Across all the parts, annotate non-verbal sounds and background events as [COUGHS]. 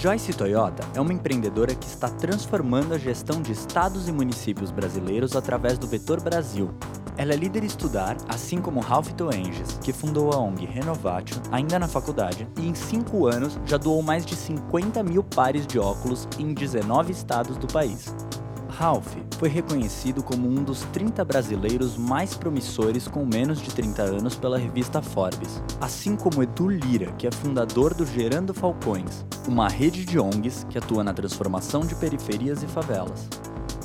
Joyce Toyota é uma empreendedora que está transformando a gestão de estados e municípios brasileiros através do Vetor Brasil. Ela é líder estudar, assim como Ralph Toenges, que fundou a ONG Renovatio ainda na faculdade e em 5 anos já doou mais de 50 mil pares de óculos em 19 estados do país. Ralph foi reconhecido como um dos 30 brasileiros mais promissores com menos de 30 anos pela revista Forbes, assim como Edu Lira, que é fundador do Gerando Falcões, uma rede de ONGs que atua na transformação de periferias e favelas.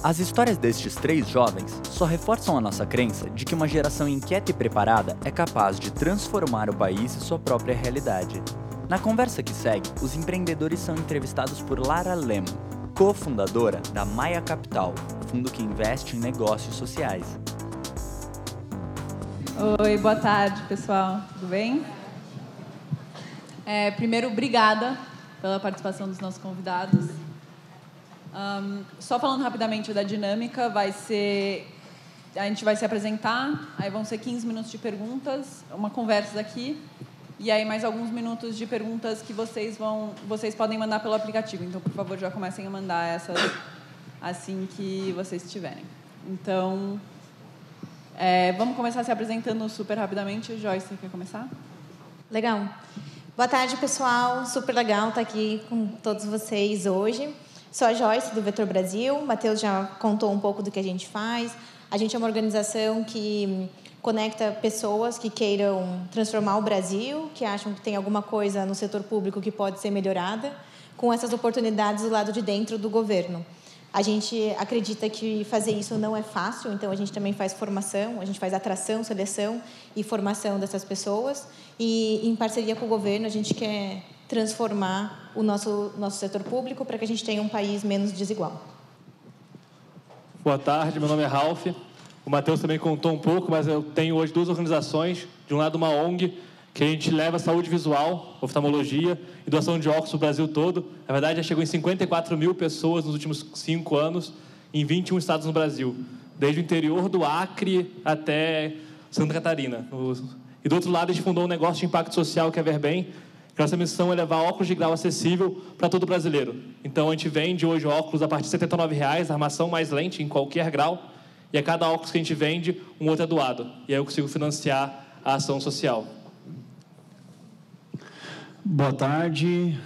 As histórias destes três jovens só reforçam a nossa crença de que uma geração inquieta e preparada é capaz de transformar o país e sua própria realidade. Na conversa que segue, os empreendedores são entrevistados por Lara Lemo, cofundadora da Maia Capital, fundo que investe em negócios sociais. Oi, boa tarde, pessoal. Tudo bem? É, primeiro, obrigada pela participação dos nossos convidados. Um, só falando rapidamente da dinâmica, vai ser a gente vai se apresentar, aí vão ser 15 minutos de perguntas, uma conversa aqui, e aí mais alguns minutos de perguntas que vocês vão, vocês podem mandar pelo aplicativo. Então, por favor, já comecem a mandar essas assim que vocês tiverem. Então, é, vamos começar se apresentando super rapidamente. Joyce, quer começar? Legal. Boa tarde, pessoal. Super legal estar aqui com todos vocês hoje. Sou a Joyce, do Vetor Brasil. Matheus já contou um pouco do que a gente faz. A gente é uma organização que conecta pessoas que queiram transformar o Brasil, que acham que tem alguma coisa no setor público que pode ser melhorada, com essas oportunidades do lado de dentro do governo. A gente acredita que fazer isso não é fácil, então a gente também faz formação, a gente faz atração, seleção e formação dessas pessoas. E em parceria com o governo, a gente quer transformar o nosso, nosso setor público para que a gente tenha um país menos desigual. Boa tarde, meu nome é Ralph, o Matheus também contou um pouco, mas eu tenho hoje duas organizações. De um lado, uma ONG, que a gente leva saúde visual, oftalmologia e doação de óculos no Brasil todo. Na verdade, já chegou em 54 mil pessoas nos últimos cinco anos, em 21 estados no Brasil, desde o interior do Acre até Santa Catarina. E do outro lado, a gente fundou um negócio de impacto social que é Verbem, que nossa missão é levar óculos de grau acessível para todo brasileiro. Então, a gente vende hoje óculos a partir de R$ 79,00, armação mais lente em qualquer grau, e a cada óculos que a gente vende, um outro é doado. E aí eu consigo financiar a ação social. Boa tarde,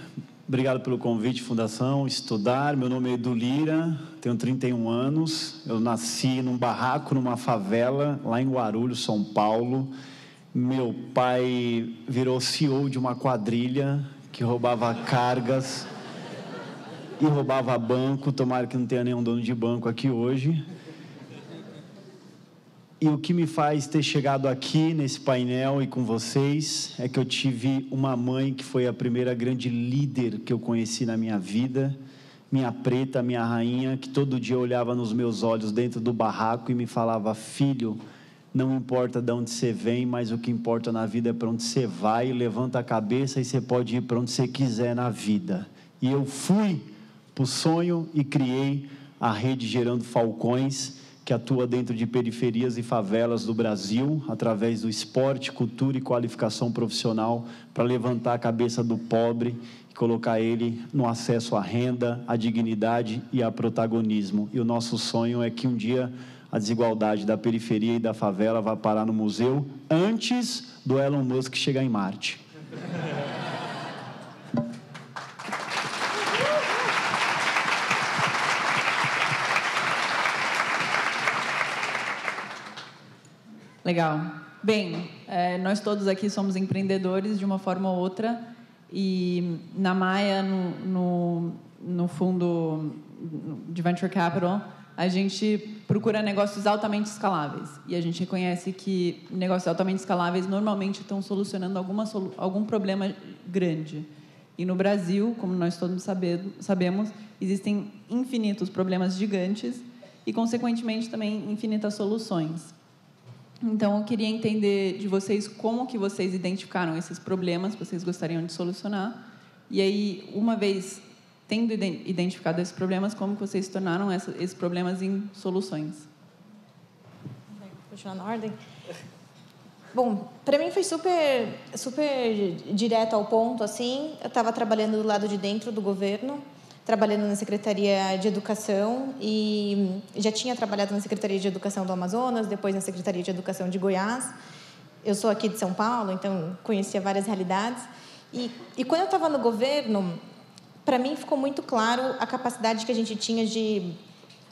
obrigado pelo convite, Fundação Estudar. Meu nome é Edu Lira, tenho 31 anos. Eu nasci num barraco, numa favela, lá em Guarulhos, São Paulo. Meu pai virou CEO de uma quadrilha que roubava cargas e roubava banco. Tomara que não tenha nenhum dono de banco aqui hoje. E o que me faz ter chegado aqui nesse painel e com vocês é que eu tive uma mãe que foi a primeira grande líder que eu conheci na minha vida, minha preta, minha rainha, que todo dia olhava nos meus olhos dentro do barraco e me falava: Filho, não importa de onde você vem, mas o que importa na vida é para onde você vai. Levanta a cabeça e você pode ir para onde você quiser na vida. E eu fui para o sonho e criei a rede Gerando Falcões que atua dentro de periferias e favelas do Brasil, através do esporte, cultura e qualificação profissional, para levantar a cabeça do pobre e colocar ele no acesso à renda, à dignidade e a protagonismo. E o nosso sonho é que um dia a desigualdade da periferia e da favela vá parar no museu antes do Elon Musk chegar em Marte. Legal. Bem, é, nós todos aqui somos empreendedores de uma forma ou outra e na Maia, no, no, no fundo de Venture Capital, a gente procura negócios altamente escaláveis. E a gente reconhece que negócios altamente escaláveis normalmente estão solucionando alguma, algum problema grande. E no Brasil, como nós todos sabemos, existem infinitos problemas gigantes e, consequentemente, também infinitas soluções. Então, eu queria entender de vocês como que vocês identificaram esses problemas que vocês gostariam de solucionar. E aí, uma vez tendo identificado esses problemas, como que vocês tornaram essa, esses problemas em soluções? Continuar na ordem? Bom, para mim foi super, super direto ao ponto, assim. Eu estava trabalhando do lado de dentro do governo, trabalhando na Secretaria de Educação e já tinha trabalhado na Secretaria de Educação do Amazonas, depois na Secretaria de Educação de Goiás. Eu sou aqui de São Paulo, então conhecia várias realidades. E, e quando eu estava no governo, para mim ficou muito claro a capacidade que a gente tinha de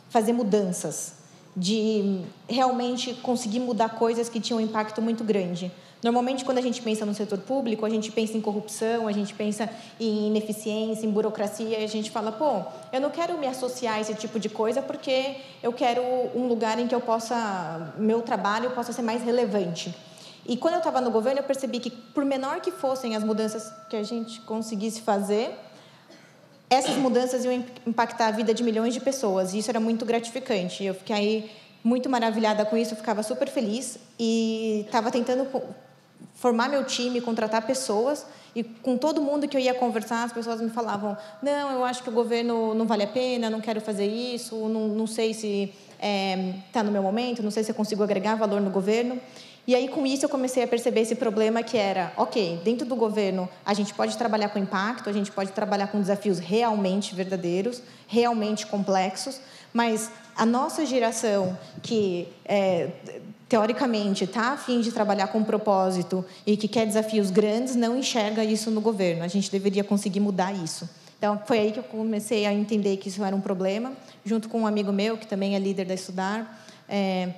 fazer mudanças de realmente conseguir mudar coisas que tinham um impacto muito grande. Normalmente, quando a gente pensa no setor público, a gente pensa em corrupção, a gente pensa em ineficiência, em burocracia, e a gente fala, pô, eu não quero me associar a esse tipo de coisa porque eu quero um lugar em que eu possa, meu trabalho possa ser mais relevante. E quando eu estava no governo, eu percebi que, por menor que fossem as mudanças que a gente conseguisse fazer, essas mudanças iam impactar a vida de milhões de pessoas e isso era muito gratificante. Eu fiquei muito maravilhada com isso, eu ficava super feliz e estava tentando formar meu time, contratar pessoas e com todo mundo que eu ia conversar, as pessoas me falavam: não, eu acho que o governo não vale a pena, não quero fazer isso, não, não sei se está é, no meu momento, não sei se eu consigo agregar valor no governo. E aí, com isso, eu comecei a perceber esse problema que era, ok, dentro do governo, a gente pode trabalhar com impacto, a gente pode trabalhar com desafios realmente verdadeiros, realmente complexos, mas a nossa geração, que é, teoricamente está a fim de trabalhar com propósito e que quer desafios grandes, não enxerga isso no governo. A gente deveria conseguir mudar isso. Então, foi aí que eu comecei a entender que isso era um problema, junto com um amigo meu, que também é líder da Estudar. É,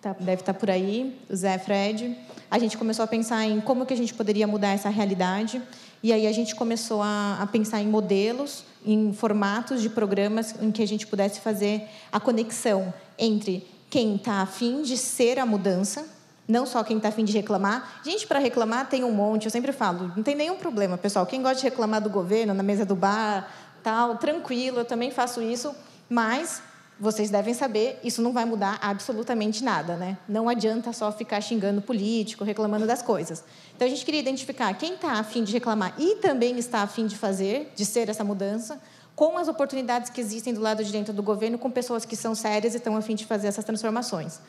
tá, deve estar tá por aí, o Zé Fred. A gente começou a pensar em como que a gente poderia mudar essa realidade. E aí a gente começou a, a pensar em modelos, em formatos de programas em que a gente pudesse fazer a conexão entre quem está afim de ser a mudança, não só quem está afim de reclamar. Gente, para reclamar tem um monte, eu sempre falo, não tem nenhum problema, pessoal. Quem gosta de reclamar do governo, na mesa do bar, tal, tranquilo, eu também faço isso, mas vocês devem saber, isso não vai mudar absolutamente nada, né? Não adianta só ficar xingando político, reclamando das coisas. Então a gente queria identificar quem está afim de reclamar e também está afim de fazer, de ser essa mudança, com as oportunidades que existem do lado de dentro do governo, com pessoas que são sérias e estão afim de fazer essas transformações.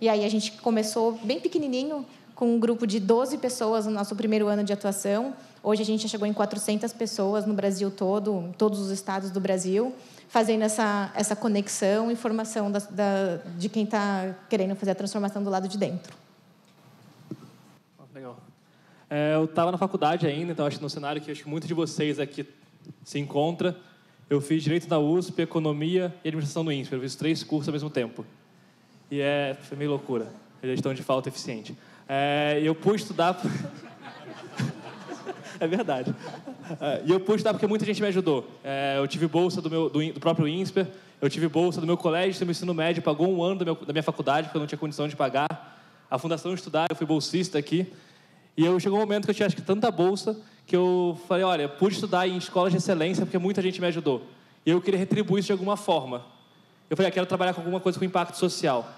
E aí a gente começou bem pequenininho, com um grupo de 12 pessoas no nosso primeiro ano de atuação. Hoje a gente já chegou em 400 pessoas no Brasil todo, em todos os estados do Brasil fazendo essa, essa conexão e formação da, da, de quem está querendo fazer a transformação do lado de dentro. Legal. É, eu estava na faculdade ainda, então acho que no cenário que acho que muitos de vocês aqui se encontra, eu fiz Direito da USP, Economia e Administração do INSPER. Eu fiz três cursos ao mesmo tempo. E é, foi meio loucura. Gestão de falta eficiente. É, eu pude estudar... [LAUGHS] é verdade. É, e eu pude estudar porque muita gente me ajudou. É, eu tive bolsa do, meu, do, do, próprio INSPER, eu tive bolsa do meu colégio, do meu ensino médio, pagou um ano da minha faculdade, porque eu não tinha condição de pagar. A Fundação Estudar, eu fui bolsista aqui. E eu chegou um momento que eu tinha acho que tanta bolsa que eu falei, olha, pude estudar em escolas de excelência porque muita gente me ajudou. E eu queria retribuir isso de alguma forma. Eu falei, ah, quero trabalhar com alguma coisa com impacto social.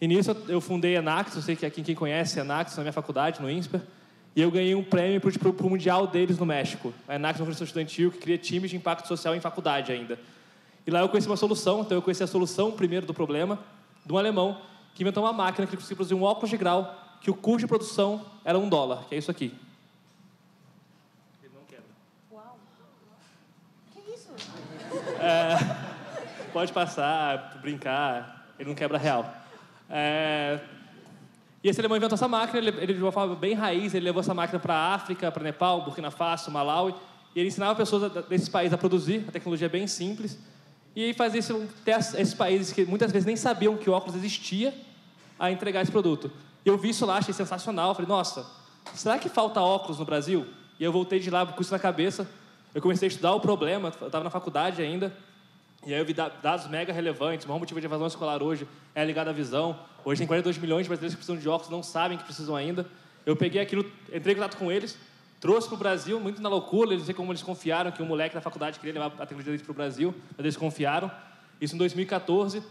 E nisso eu fundei a Nax, eu sei que aqui quem conhece a Nax na minha faculdade, no INSPER. E eu ganhei um prêmio para o Mundial deles no México. A ENAC é uma organização estudantil que cria times de impacto social em faculdade ainda. E lá eu conheci uma solução, então eu conheci a solução primeiro do problema, de um alemão que inventou uma máquina que conseguia produzir um óculos de grau que o custo de produção era um dólar, que é isso aqui. Ele não quebra. Uau! Que isso? É, [LAUGHS] pode passar, brincar, ele não quebra real. É, e esse alemão inventou essa máquina, ele, ele, de uma forma bem raiz, ele levou essa máquina para a África, para Nepal, Burkina Faso, Malawi, e ele ensinava pessoas desses países a produzir, a tecnologia é bem simples, e aí fazia esses países que muitas vezes nem sabiam que óculos existia, a entregar esse produto. Eu vi isso lá, achei sensacional, falei, nossa, será que falta óculos no Brasil? E eu voltei de lá com isso na cabeça, eu comecei a estudar o problema, eu estava na faculdade ainda, e aí eu vi dados mega relevantes, o maior motivo de evasão escolar hoje é ligado à visão, Hoje tem 42 milhões de brasileiros que precisam de óculos, não sabem que precisam ainda. Eu peguei aquilo, entrei em contato com eles, trouxe para o Brasil, muito na loucura, eles não sei como eles confiaram que um moleque da faculdade queria levar a tecnologia deles para o Brasil, mas eles confiaram. Isso em 2014.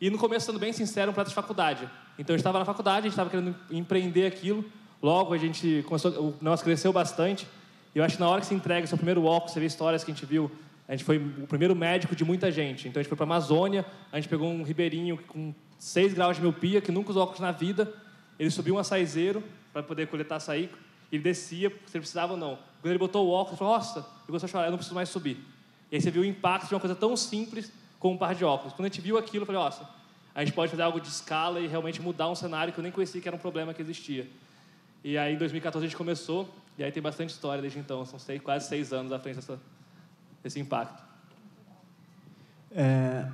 E no começo, sendo bem sincero, um prato de faculdade. Então eu estava na faculdade, a gente estava querendo empreender aquilo. Logo a gente começou, negócio cresceu bastante. E eu acho que na hora que se entrega seu primeiro óculos, você vê histórias que a gente viu. A gente foi o primeiro médico de muita gente. Então a gente foi para a Amazônia, a gente pegou um ribeirinho com 6 graus de miopia, que nunca usou óculos na vida. Ele subiu um açaizeiro para poder coletar açaí. Ele descia, se ele precisava ou não. Quando ele botou o óculos, ele falou, nossa, ele começou a chorar, eu não preciso mais subir. E aí você viu o impacto de uma coisa tão simples como um par de óculos. Quando a gente viu aquilo, eu falei, nossa, a gente pode fazer algo de escala e realmente mudar um cenário que eu nem conhecia que era um problema que existia. E aí, em 2014, a gente começou, e aí tem bastante história desde então. São seis, quase seis anos à frente dessa, desse impacto. É,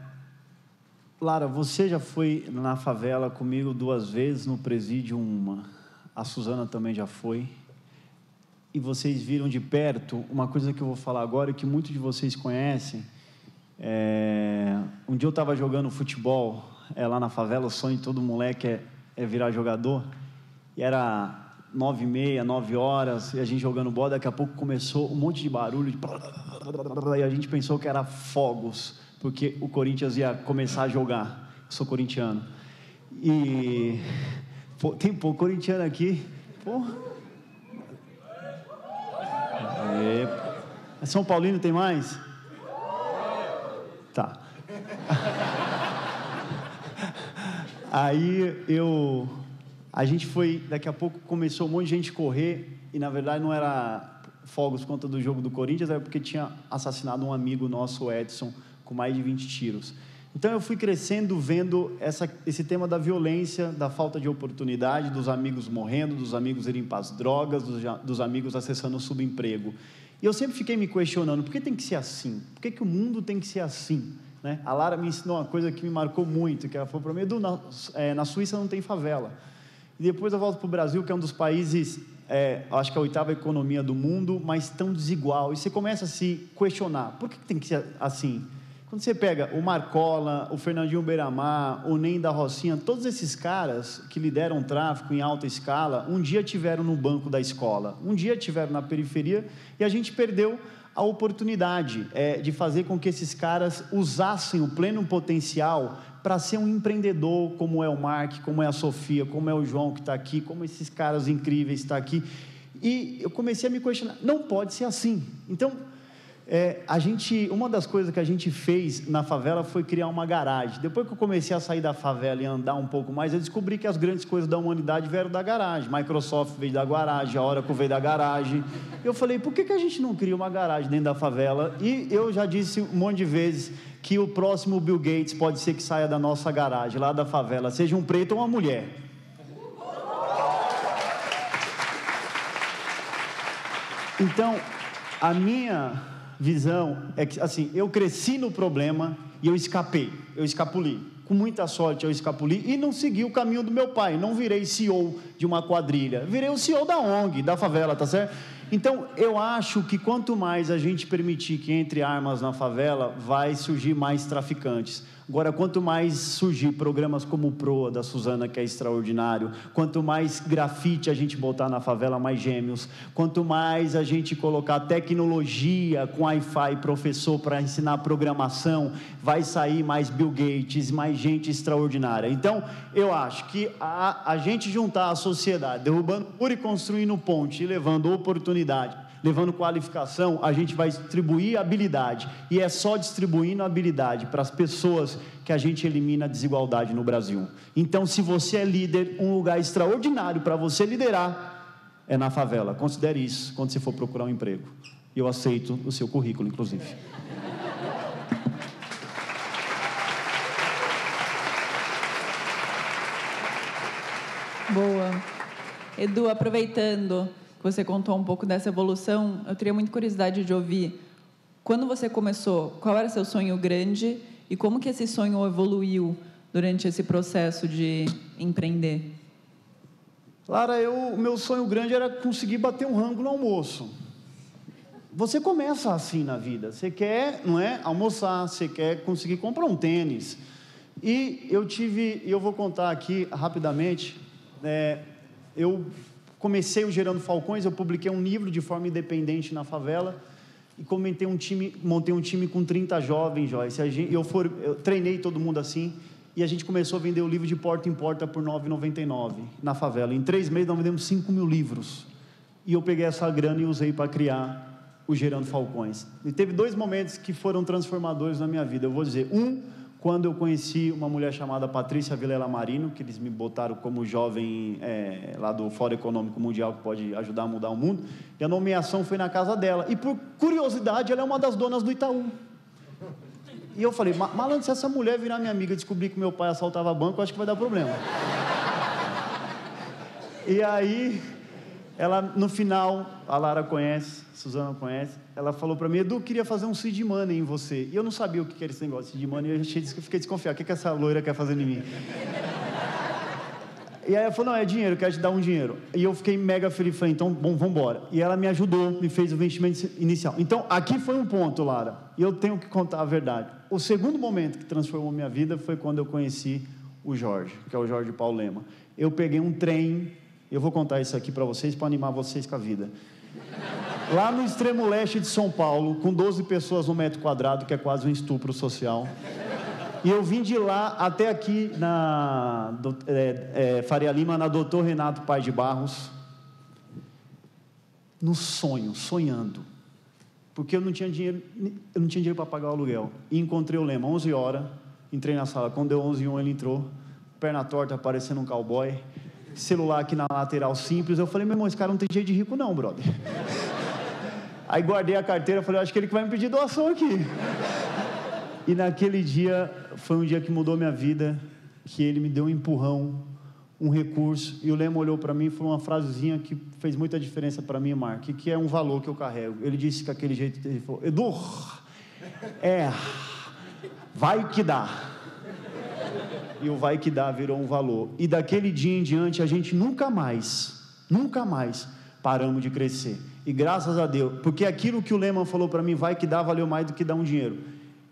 Lara, você já foi na favela comigo duas vezes, no presídio uma. A Suzana também já foi. E vocês viram de perto uma coisa que eu vou falar agora que muitos de vocês conhecem. É, um dia eu estava jogando futebol é, lá na favela, o sonho de todo moleque é, é virar jogador. E era nove e meia, nove horas, e a gente jogando bola, daqui a pouco começou um monte de barulho, de... e a gente pensou que era fogos, porque o Corinthians ia começar a jogar. Sou corintiano. E pô, tem pouco corintiano aqui. Pô. É. São Paulino tem mais? Tá. [LAUGHS] Aí eu a gente foi, daqui a pouco começou um monte de gente correr, e na verdade não era fogos contra do jogo do Corinthians, era porque tinha assassinado um amigo nosso, Edson, com mais de 20 tiros. Então eu fui crescendo vendo essa, esse tema da violência, da falta de oportunidade, dos amigos morrendo, dos amigos irem para as drogas, dos, dos amigos acessando o subemprego. E eu sempre fiquei me questionando, por que tem que ser assim? Por que, que o mundo tem que ser assim? Né? A Lara me ensinou uma coisa que me marcou muito, que ela falou para mim, na, é, na Suíça não tem favela. E depois eu volto para o Brasil, que é um dos países, é, acho que a oitava economia do mundo, mas tão desigual. E você começa a se questionar: por que tem que ser assim? Quando você pega o Marcola, o Fernandinho Beiramar, o Nem da Rocinha, todos esses caras que lideram tráfico em alta escala, um dia tiveram no banco da escola, um dia tiveram na periferia e a gente perdeu a oportunidade é, de fazer com que esses caras usassem o pleno potencial para ser um empreendedor como é o Mark, como é a Sofia, como é o João que está aqui, como esses caras incríveis estão tá aqui. E eu comecei a me questionar, não pode ser assim. Então, é, a gente, uma das coisas que a gente fez na favela foi criar uma garagem. Depois que eu comecei a sair da favela e andar um pouco mais, eu descobri que as grandes coisas da humanidade vieram da garagem. Microsoft veio da garagem, a Oracle veio da garagem. Eu falei, por que, que a gente não cria uma garagem dentro da favela? E eu já disse um monte de vezes que o próximo Bill Gates pode ser que saia da nossa garagem, lá da favela, seja um preto ou uma mulher. Então, a minha visão é que, assim, eu cresci no problema e eu escapei, eu escapuli. Com muita sorte eu escapuli e não segui o caminho do meu pai. Não virei CEO de uma quadrilha, virei o CEO da ONG, da favela, tá certo? Então, eu acho que quanto mais a gente permitir que entre armas na favela, vai surgir mais traficantes. Agora, quanto mais surgir programas como o Proa, da Suzana, que é extraordinário, quanto mais grafite a gente botar na favela, mais gêmeos, quanto mais a gente colocar tecnologia com Wi-Fi, professor para ensinar programação, vai sair mais Bill Gates, mais gente extraordinária. Então, eu acho que a, a gente juntar a sociedade, derrubando por e construindo ponte e levando oportunidade levando qualificação, a gente vai distribuir habilidade. E é só distribuindo habilidade para as pessoas que a gente elimina a desigualdade no Brasil. Então, se você é líder, um lugar extraordinário para você liderar é na favela. Considere isso quando você for procurar um emprego. Eu aceito o seu currículo, inclusive. Boa. Edu, aproveitando, você contou um pouco dessa evolução, eu teria muita curiosidade de ouvir quando você começou, qual era seu sonho grande e como que esse sonho evoluiu durante esse processo de empreender? Lara, eu, meu sonho grande era conseguir bater um rango no almoço. Você começa assim na vida. Você quer, não é, almoçar, você quer conseguir comprar um tênis. E eu tive, eu vou contar aqui rapidamente, é, eu comecei o Gerando Falcões, eu publiquei um livro de forma independente na favela e comentei um time, montei um time com 30 jovens, Joyce. Eu, for, eu treinei todo mundo assim e a gente começou a vender o livro de porta em porta por R$ 9,99 na favela. Em três meses nós vendemos 5 mil livros. E eu peguei essa grana e usei para criar o Gerando Falcões. E teve dois momentos que foram transformadores na minha vida. Eu vou dizer, um quando eu conheci uma mulher chamada Patrícia Vilela Marino, que eles me botaram como jovem é, lá do Fórum Econômico Mundial, que pode ajudar a mudar o mundo, e a nomeação foi na casa dela. E por curiosidade, ela é uma das donas do Itaú. E eu falei, malandro, se essa mulher virar minha amiga e descobrir que meu pai assaltava banco, eu acho que vai dar problema. e aí, ela, no final, a Lara conhece, a Suzana conhece, ela falou para mim, Edu, queria fazer um seed money em você. E eu não sabia o que era esse negócio de seed money, eu fiquei desconfiado, o que, que essa loira quer fazer em mim? E aí ela falou, não, é dinheiro, eu quero te dar um dinheiro. E eu fiquei mega feliz, falei, então, bom, vamos embora. E ela me ajudou, me fez o investimento inicial. Então, aqui foi um ponto, Lara, e eu tenho que contar a verdade. O segundo momento que transformou minha vida foi quando eu conheci o Jorge, que é o Jorge Paulo Lema. Eu peguei um trem, eu vou contar isso aqui para vocês, para animar vocês com a vida. Lá no extremo leste de São Paulo, com 12 pessoas no metro quadrado, que é quase um estupro social. E eu vim de lá até aqui na é, é, Faria Lima, na Doutor Renato Paz de Barros, no sonho, sonhando. Porque eu não tinha dinheiro, eu não tinha dinheiro para pagar o aluguel. E encontrei o Lema, 11 horas, entrei na sala. Quando deu 11 e 1, ele entrou, perna torta, parecendo um cowboy, celular aqui na lateral simples. Eu falei, meu irmão, esse cara não tem jeito de rico não, brother. [LAUGHS] Aí guardei a carteira, falei, acho que ele que vai me pedir doação aqui. E naquele dia foi um dia que mudou minha vida, que ele me deu um empurrão, um recurso, e o Lema olhou para mim e falou uma frasezinha que fez muita diferença para mim, Mark, que é um valor que eu carrego. Ele disse que aquele jeito, ele falou, Edu, é, vai que dá. E o vai que dá virou um valor. E daquele dia em diante a gente nunca mais, nunca mais paramos de crescer. E graças a Deus, porque aquilo que o Lehman falou para mim, vai que dá, valeu mais do que dar um dinheiro.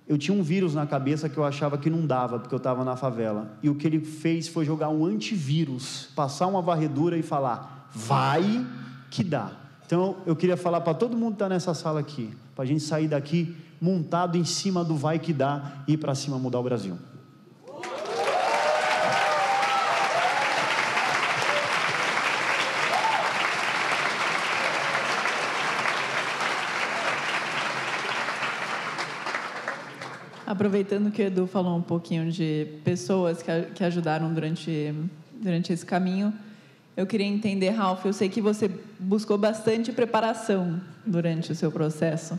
Eu tinha um vírus na cabeça que eu achava que não dava, porque eu estava na favela. E o que ele fez foi jogar um antivírus, passar uma varredura e falar: vai que dá. Então eu queria falar para todo mundo que está nessa sala aqui, para a gente sair daqui montado em cima do vai que dá e ir para cima mudar o Brasil. Aproveitando que o Edu falou um pouquinho de pessoas que, que ajudaram durante, durante esse caminho, eu queria entender, Ralph, eu sei que você buscou bastante preparação durante o seu processo,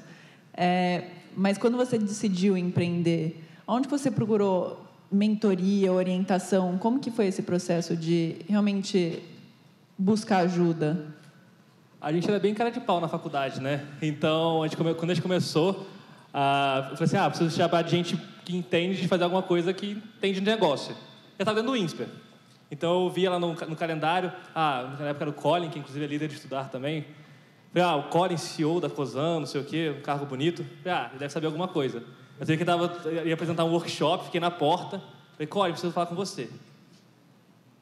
é, mas quando você decidiu empreender, onde você procurou mentoria, orientação? Como que foi esse processo de realmente buscar ajuda? A gente era bem cara de pau na faculdade, né? Então, a gente, quando a gente começou, ah, eu falei assim, ah, preciso chamar de gente que entende de fazer alguma coisa que entende de negócio. Eu estava dentro do INSPER. Então eu via lá no, no, calendário, ah, na época era o Colin, que inclusive é líder de estudar também. Falei, ah, o Colin, CEO da COSAN, não sei o quê, um cargo bonito. Falei, ah, ele deve saber alguma coisa. Eu sei que ia apresentar um workshop, fiquei na porta. Falei, Colin, preciso falar com você.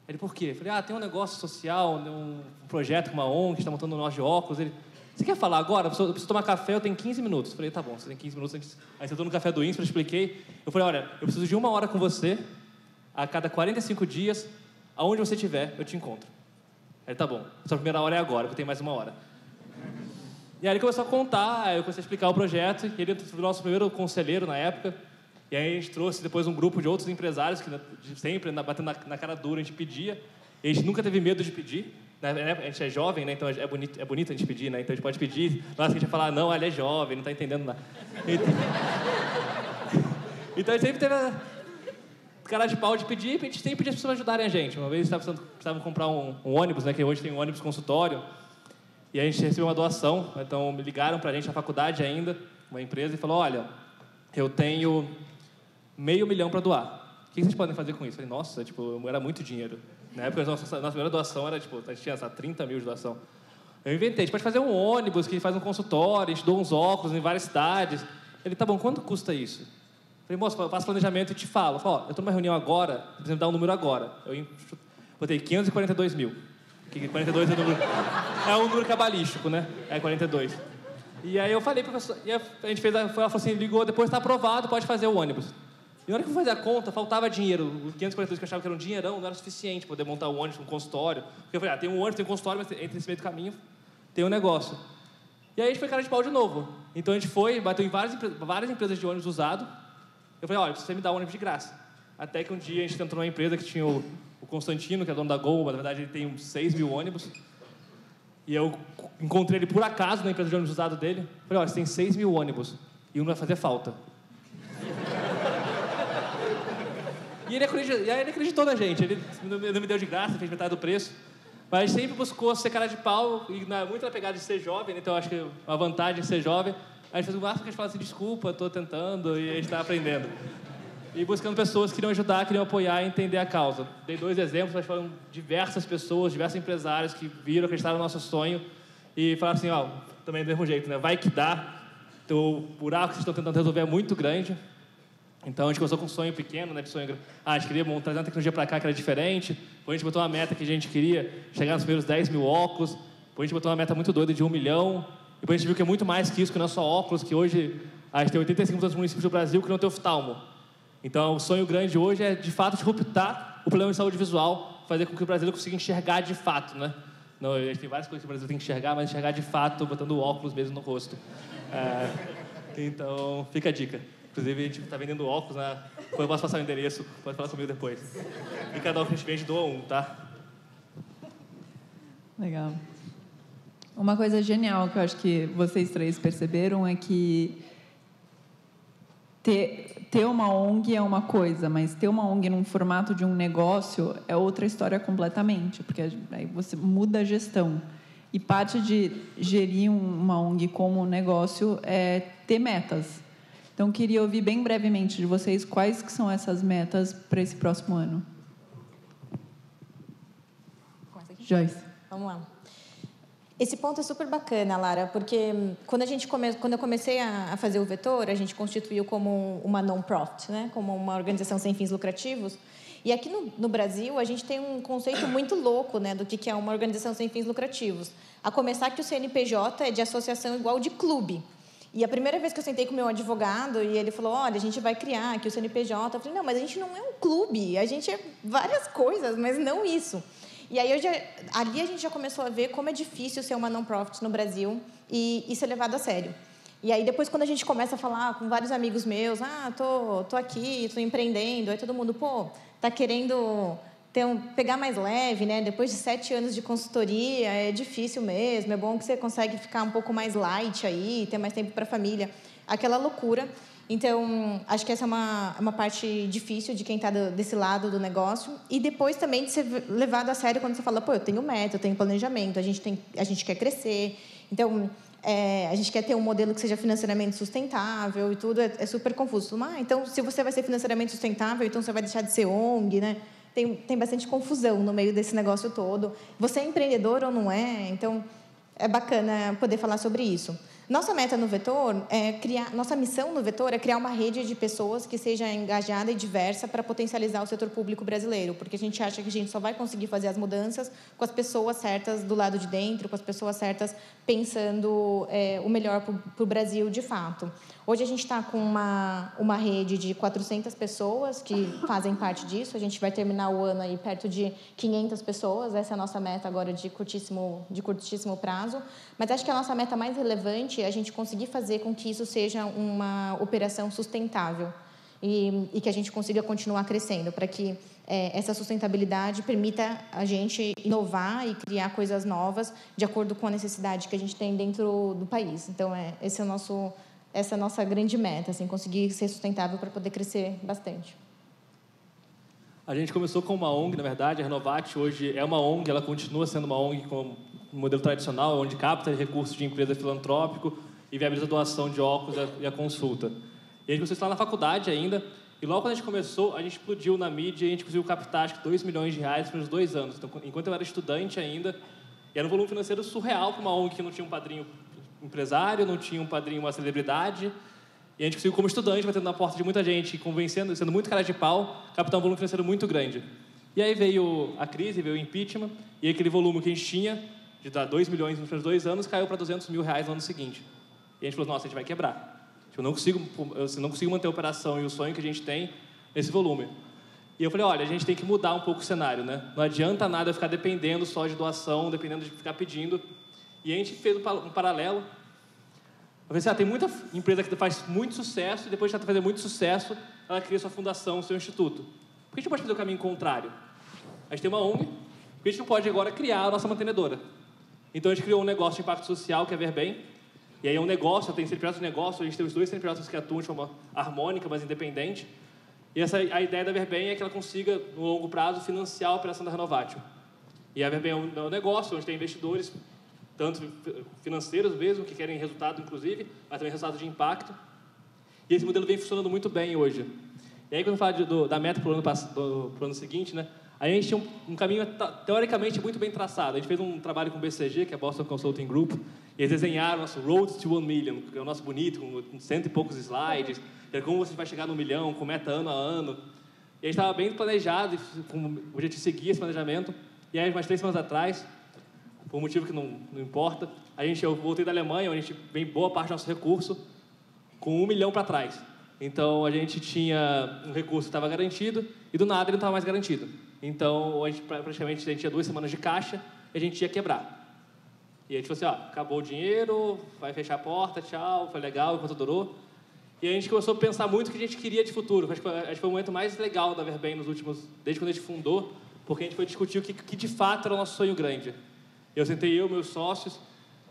Ele, por quê? Falei, ah, tem um negócio social, um projeto com uma ONG, está montando um loja de óculos. Ele, você quer falar agora? Eu preciso, tomar café, eu tenho 15 minutos. Eu falei, tá bom, você tem 15 minutos. Aí você no café do INSPER, expliquei. Eu falei, olha, eu preciso de uma hora com você, a cada 45 dias, aonde você estiver, eu te encontro. Ele, tá bom, sua primeira hora é agora, porque tenho mais uma hora. E aí ele começou a contar, eu comecei a explicar o projeto, e ele foi o nosso primeiro conselheiro na época. E aí a gente trouxe depois um grupo de outros empresários que sempre, batendo na, na cara dura, a gente pedia. E a gente nunca teve medo de pedir. Né? A gente é jovem, né? Então é bonito, é bonito a gente pedir, né? Então a gente pode pedir. Nossa, a gente vai falar, não, ele é jovem, não está entendendo nada. [LAUGHS] Então, a gente sempre teve a cara de pau de pedir, a gente sempre pedia as pessoas ajudarem a gente. Uma vez estava precisava comprar um, um, ônibus, né? Que hoje tem um ônibus consultório. E a gente recebeu uma doação. Então ligaram para a gente na faculdade ainda, uma empresa, e falou: olha, eu tenho meio milhão para doar. O que vocês podem fazer com isso? Eu falei, nossa, tipo, era muito dinheiro. Na época, nossa, nossa primeira doação era, tipo, a gente tinha, sabe, 30 mil de doação. Eu inventei, a gente pode fazer um ônibus que faz um consultório, a gente dou uns óculos em várias cidades. Ele, tá bom, quanto custa isso? Eu falei, moço, eu faço planejamento e te falo. Ó, eu estou numa reunião agora, precisa me dar um número agora. Eu botei 542 mil. Que 42 é, número, [LAUGHS] é um número cabalístico, né? É 42. E aí eu falei, professor, e a gente fez, ela falou assim, ligou, depois está aprovado, pode fazer o ônibus. E na hora que eu fui fazer a conta, faltava dinheiro. Os 542 que eu achava que era um dinheirão não era suficiente para poder montar o ônibus um consultório. Porque eu falei, ah, tem um ônibus, tem um consultório, mas entre esse meio do caminho tem um negócio. E aí a gente foi cara de pau de novo. Então a gente foi, bateu em várias, várias empresas de ônibus usado. Eu falei, olha, você me dá o ônibus de graça. Até que um dia a gente entrou numa empresa que tinha o, o Constantino, que é dono da Gol, mas na verdade ele tem uns 6 mil ônibus. E eu encontrei ele por acaso na empresa de ônibus usado dele. Falei, olha, você tem 6 mil ônibus e um vai fazer falta. E ele acreditou, ele acreditou na gente. Ele não me deu de graça, fez metade do preço. Mas sempre buscou ser cara de pau e na, muito na pegada de ser jovem, né? então acho que uma vantagem de ser jovem. A gente faz o máximo que a gente fala assim, desculpa, estou tentando e a gente está aprendendo. E buscando pessoas que queriam ajudar, queriam apoiar e entender a causa. Dei dois exemplos, mas foram diversas pessoas, diversos empresários que viram, acreditaram no nosso sonho e falaram assim, ó, também do mesmo jeito, né? Vai que dá. Então, o buraco que vocês estão tentando resolver é muito grande. Então, a gente começou com um sonho pequeno, né? De sonho... Ah, a gente queria trazer uma tecnologia para cá que era diferente. Depois a gente botou uma meta que a gente queria chegar nos primeiros 10 mil óculos. Depois a gente botou uma meta muito doida de um milhão. Depois a gente viu que é muito mais que isso, que não é só óculos, que hoje a gente tem 85 dos municípios do Brasil que não tem oftalmo. Então, o sonho grande hoje é, de fato, disruptar o problema de saúde visual, fazer com que o brasileiro consiga enxergar de fato, né? Não, a gente tem várias coisas que o brasileiro tem que enxergar, mas enxergar de fato, botando óculos mesmo no rosto. É, então, fica a dica. Inclusive, a gente está vendendo óculos, né? Eu posso passar o endereço, pode falar comigo depois. E cada um que a gente vende doa um, tá? Legal. Uma coisa genial que eu acho que vocês três perceberam é que ter, ter uma ONG é uma coisa, mas ter uma ONG num formato de um negócio é outra história completamente, porque aí você muda a gestão. E parte de gerir uma ONG como um negócio é ter metas. Então, queria ouvir bem brevemente de vocês quais que são essas metas para esse próximo ano. Joyce. Vamos lá. Esse ponto é super bacana, Lara, porque quando a gente come... quando eu comecei a fazer o Vetor, a gente constituiu como uma non-profit, né? como uma organização sem fins lucrativos. E aqui no, no, Brasil, a gente tem um conceito muito louco né, do que é uma organização sem fins lucrativos. A começar que o CNPJ é de associação igual de clube. E a primeira vez que eu sentei com meu advogado e ele falou: Olha, a gente vai criar aqui o CNPJ. Eu falei: Não, mas a gente não é um clube, a gente é várias coisas, mas não isso. E aí já, ali a gente já começou a ver como é difícil ser uma non-profit no Brasil e, e ser levado a sério. E aí depois quando a gente começa a falar com vários amigos meus, ah, tô, tô aqui, tô empreendendo, aí todo mundo, pô, tá querendo um, pegar mais leve, né? Depois de sete anos de consultoria é difícil mesmo. É bom que você consegue ficar um pouco mais light aí, ter mais tempo para a família. Aquela loucura. Então, acho que essa é uma, uma parte difícil de quem está desse lado do negócio. E depois também de ser levado a sério quando você fala, pô, eu tenho meta, eu tenho planejamento, a gente, tem, a gente quer crescer. Então, é, a gente quer ter um modelo que seja financeiramente sustentável e tudo, é, é super confuso. Ah, então, se você vai ser financeiramente sustentável, então você vai deixar de ser ONG, né? Tem, tem bastante confusão no meio desse negócio todo. Você é empreendedor ou não é? Então, é bacana poder falar sobre isso. Nossa meta no Vetor é criar, nossa missão no Vetor é criar uma rede de pessoas que seja engajada e diversa para potencializar o setor público brasileiro, porque a gente acha que a gente só vai conseguir fazer as mudanças com as pessoas certas do lado de dentro, com as pessoas certas pensando é, o melhor para o Brasil de fato. Hoje a gente está com uma, uma rede de 400 pessoas que fazem parte disso. A gente vai terminar o ano aí perto de 500 pessoas. Essa é a nossa meta agora de curtíssimo, de curtíssimo prazo. Mas acho que a nossa meta mais relevante é a gente conseguir fazer com que isso seja uma operação sustentável e, e que a gente consiga continuar crescendo para que é, essa sustentabilidade permita a gente inovar e criar coisas novas de acordo com a necessidade que a gente tem dentro do país. Então, é, esse é o nosso essa nossa grande meta, assim, conseguir ser sustentável para poder crescer bastante. A gente começou com uma ONG, na verdade, a Renovate hoje é uma ONG, ela continua sendo uma ONG com um modelo tradicional, onde capta recursos de empresa filantrópico e viabiliza a doação de óculos e a consulta. E a gente começou a na faculdade ainda, e logo quando a gente começou, a gente explodiu na mídia e a gente conseguiu captar acho que 2 milhões de reais nos dois anos. Então, enquanto eu era estudante ainda, era um volume financeiro surreal para uma ONG que não tinha um padrinho empresário, não tinha um padrinho, uma celebridade. E a gente conseguiu, como estudante, batendo na porta de muita gente, convencendo, sendo muito cara de pau, captar um volume financeiro muito grande. E aí veio a crise, veio o impeachment, e aquele volume que a gente tinha, de dar 2 milhões nos primeiros dois anos, caiu para 200 mil reais no ano seguinte. E a gente falou, nossa, a gente vai quebrar. Eu não consigo, eu não consigo manter a operação e o sonho que a gente tem nesse volume. E eu falei, olha, a gente tem que mudar um pouco o cenário, né? Não adianta nada ficar dependendo só de doação, dependendo de ficar pedindo. E a gente fez um paralelo. Eu falei assim, ah, tem muita empresa que faz muito sucesso e depois de fazer muito sucesso, ela cria sua fundação, seu instituto. Por que a gente pode fazer o caminho contrário? A gente tem uma ONG, por que a gente não pode agora criar a nossa mantenedora? Então a gente criou um negócio de impacto social, que é Verbem, e aí é um negócio, tem CNPJ de negócio, a gente tem os dois CNPJs que atuam de forma harmônica, mas independente. E essa, a ideia da Verbem é que ela consiga, no longo prazo, financiar a operação da Renovatio. E a Verbem é um, é um negócio onde tem investidores, tanto financeiros mesmo, que querem resultado, inclusive, mas também resultado de impacto. E esse modelo vem funcionando muito bem hoje. E aí, quando eu falo de, do, da meta para o ano, ano, seguinte, né, a gente tinha um, um, caminho teoricamente muito bem traçado. A gente fez um trabalho com o BCG, que é a Boston Consulting Group, e eles desenharam o nosso Road to One Million, que é o nosso bonito, com cento e poucos slides, é como você vai chegar no milhão, com meta ano a ano. E a gente estava bem planejado, com o objetivo de seguir esse planejamento. E aí, mais três semanas atrás, por um motivo que não, não importa, a gente, eu voltei da Alemanha, onde a gente vem boa parte do nosso recurso, com um milhão para trás. Então, a gente tinha um recurso que estava garantido e, do nada, ele não estava mais garantido. Então, a gente, praticamente, a gente tinha duas semanas de caixa e a gente ia quebrar. E a gente falou assim, ó, acabou o dinheiro, vai fechar a porta, tchau, foi legal enquanto durou. E a gente começou a pensar muito o que a gente queria de futuro. Acho que foi, o momento mais legal da Verbem nos últimos, desde quando a gente fundou, porque a gente foi discutir o que, que de fato era o nosso sonho grande. Eu sentei eu, meus sócios,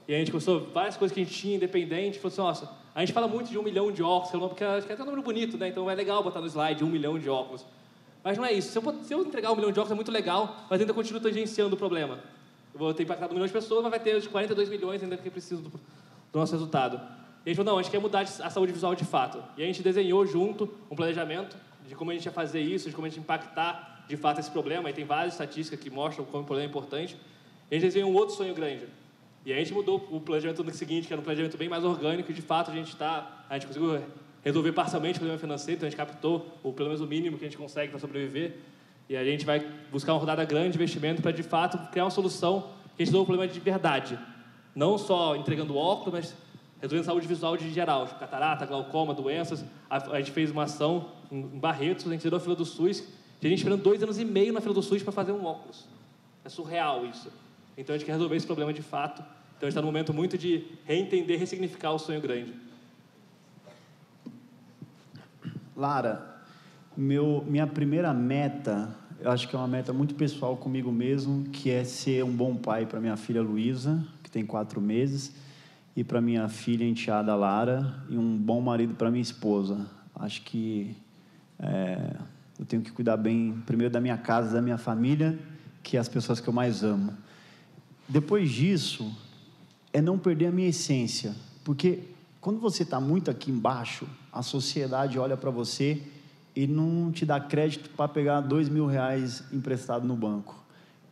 e a gente começou várias coisas que a gente tinha independente. Falou assim, nossa, a gente fala muito de um milhão de óculos, que é um nome, que é, que é um número bonito, né? Então é legal botar no slide um milhão de óculos. Mas não é isso. Se eu, se eu entregar um milhão de óculos é muito legal, mas ainda continuo tangenciando o problema. Eu vou ter impactado um milhão de pessoas, mas vai ter os 42 milhões ainda que preciso do, do nosso resultado. E a gente falou, não, a gente quer mudar a saúde visual de fato. E a gente desenhou junto um planejamento de como a gente ia fazer isso, de como a gente impactar de fato esse problema. E tem várias estatísticas que mostram como o problema é importante. E a gente desenhou um outro sonho grande. E a gente mudou o planejamento no seguinte, que era um planejamento bem mais orgânico, e de fato a gente está, a gente conseguiu resolver parcialmente o problema financeiro, então a gente captou o pelo menos o mínimo que a gente consegue para sobreviver. E a gente vai buscar uma rodada grande de investimento para, de fato, criar uma solução que resolva o problema de verdade. Não só entregando óculos, mas resolvendo saúde visual de geral, tipo catarata, glaucoma, doenças. A, a gente fez uma ação em, Barretos, a gente tirou a fila do SUS, e a gente esperando dois anos e meio na fila do SUS para fazer um óculos. É surreal isso. Então a gente quer resolver esse problema de fato. Então a gente está num momento muito de reentender, ressignificar o sonho grande. Lara, meu, minha primeira meta eu acho que é uma meta muito pessoal comigo mesmo, que é ser um bom pai para minha filha Luísa, que tem quatro meses, e para minha filha enteada Lara, e um bom marido para minha esposa. Acho que é, eu tenho que cuidar bem, primeiro, da minha casa, da minha família, que é as pessoas que eu mais amo. Depois disso, é não perder a minha essência, porque quando você está muito aqui embaixo, a sociedade olha para você e não te dá crédito para pegar dois mil reais emprestado no banco.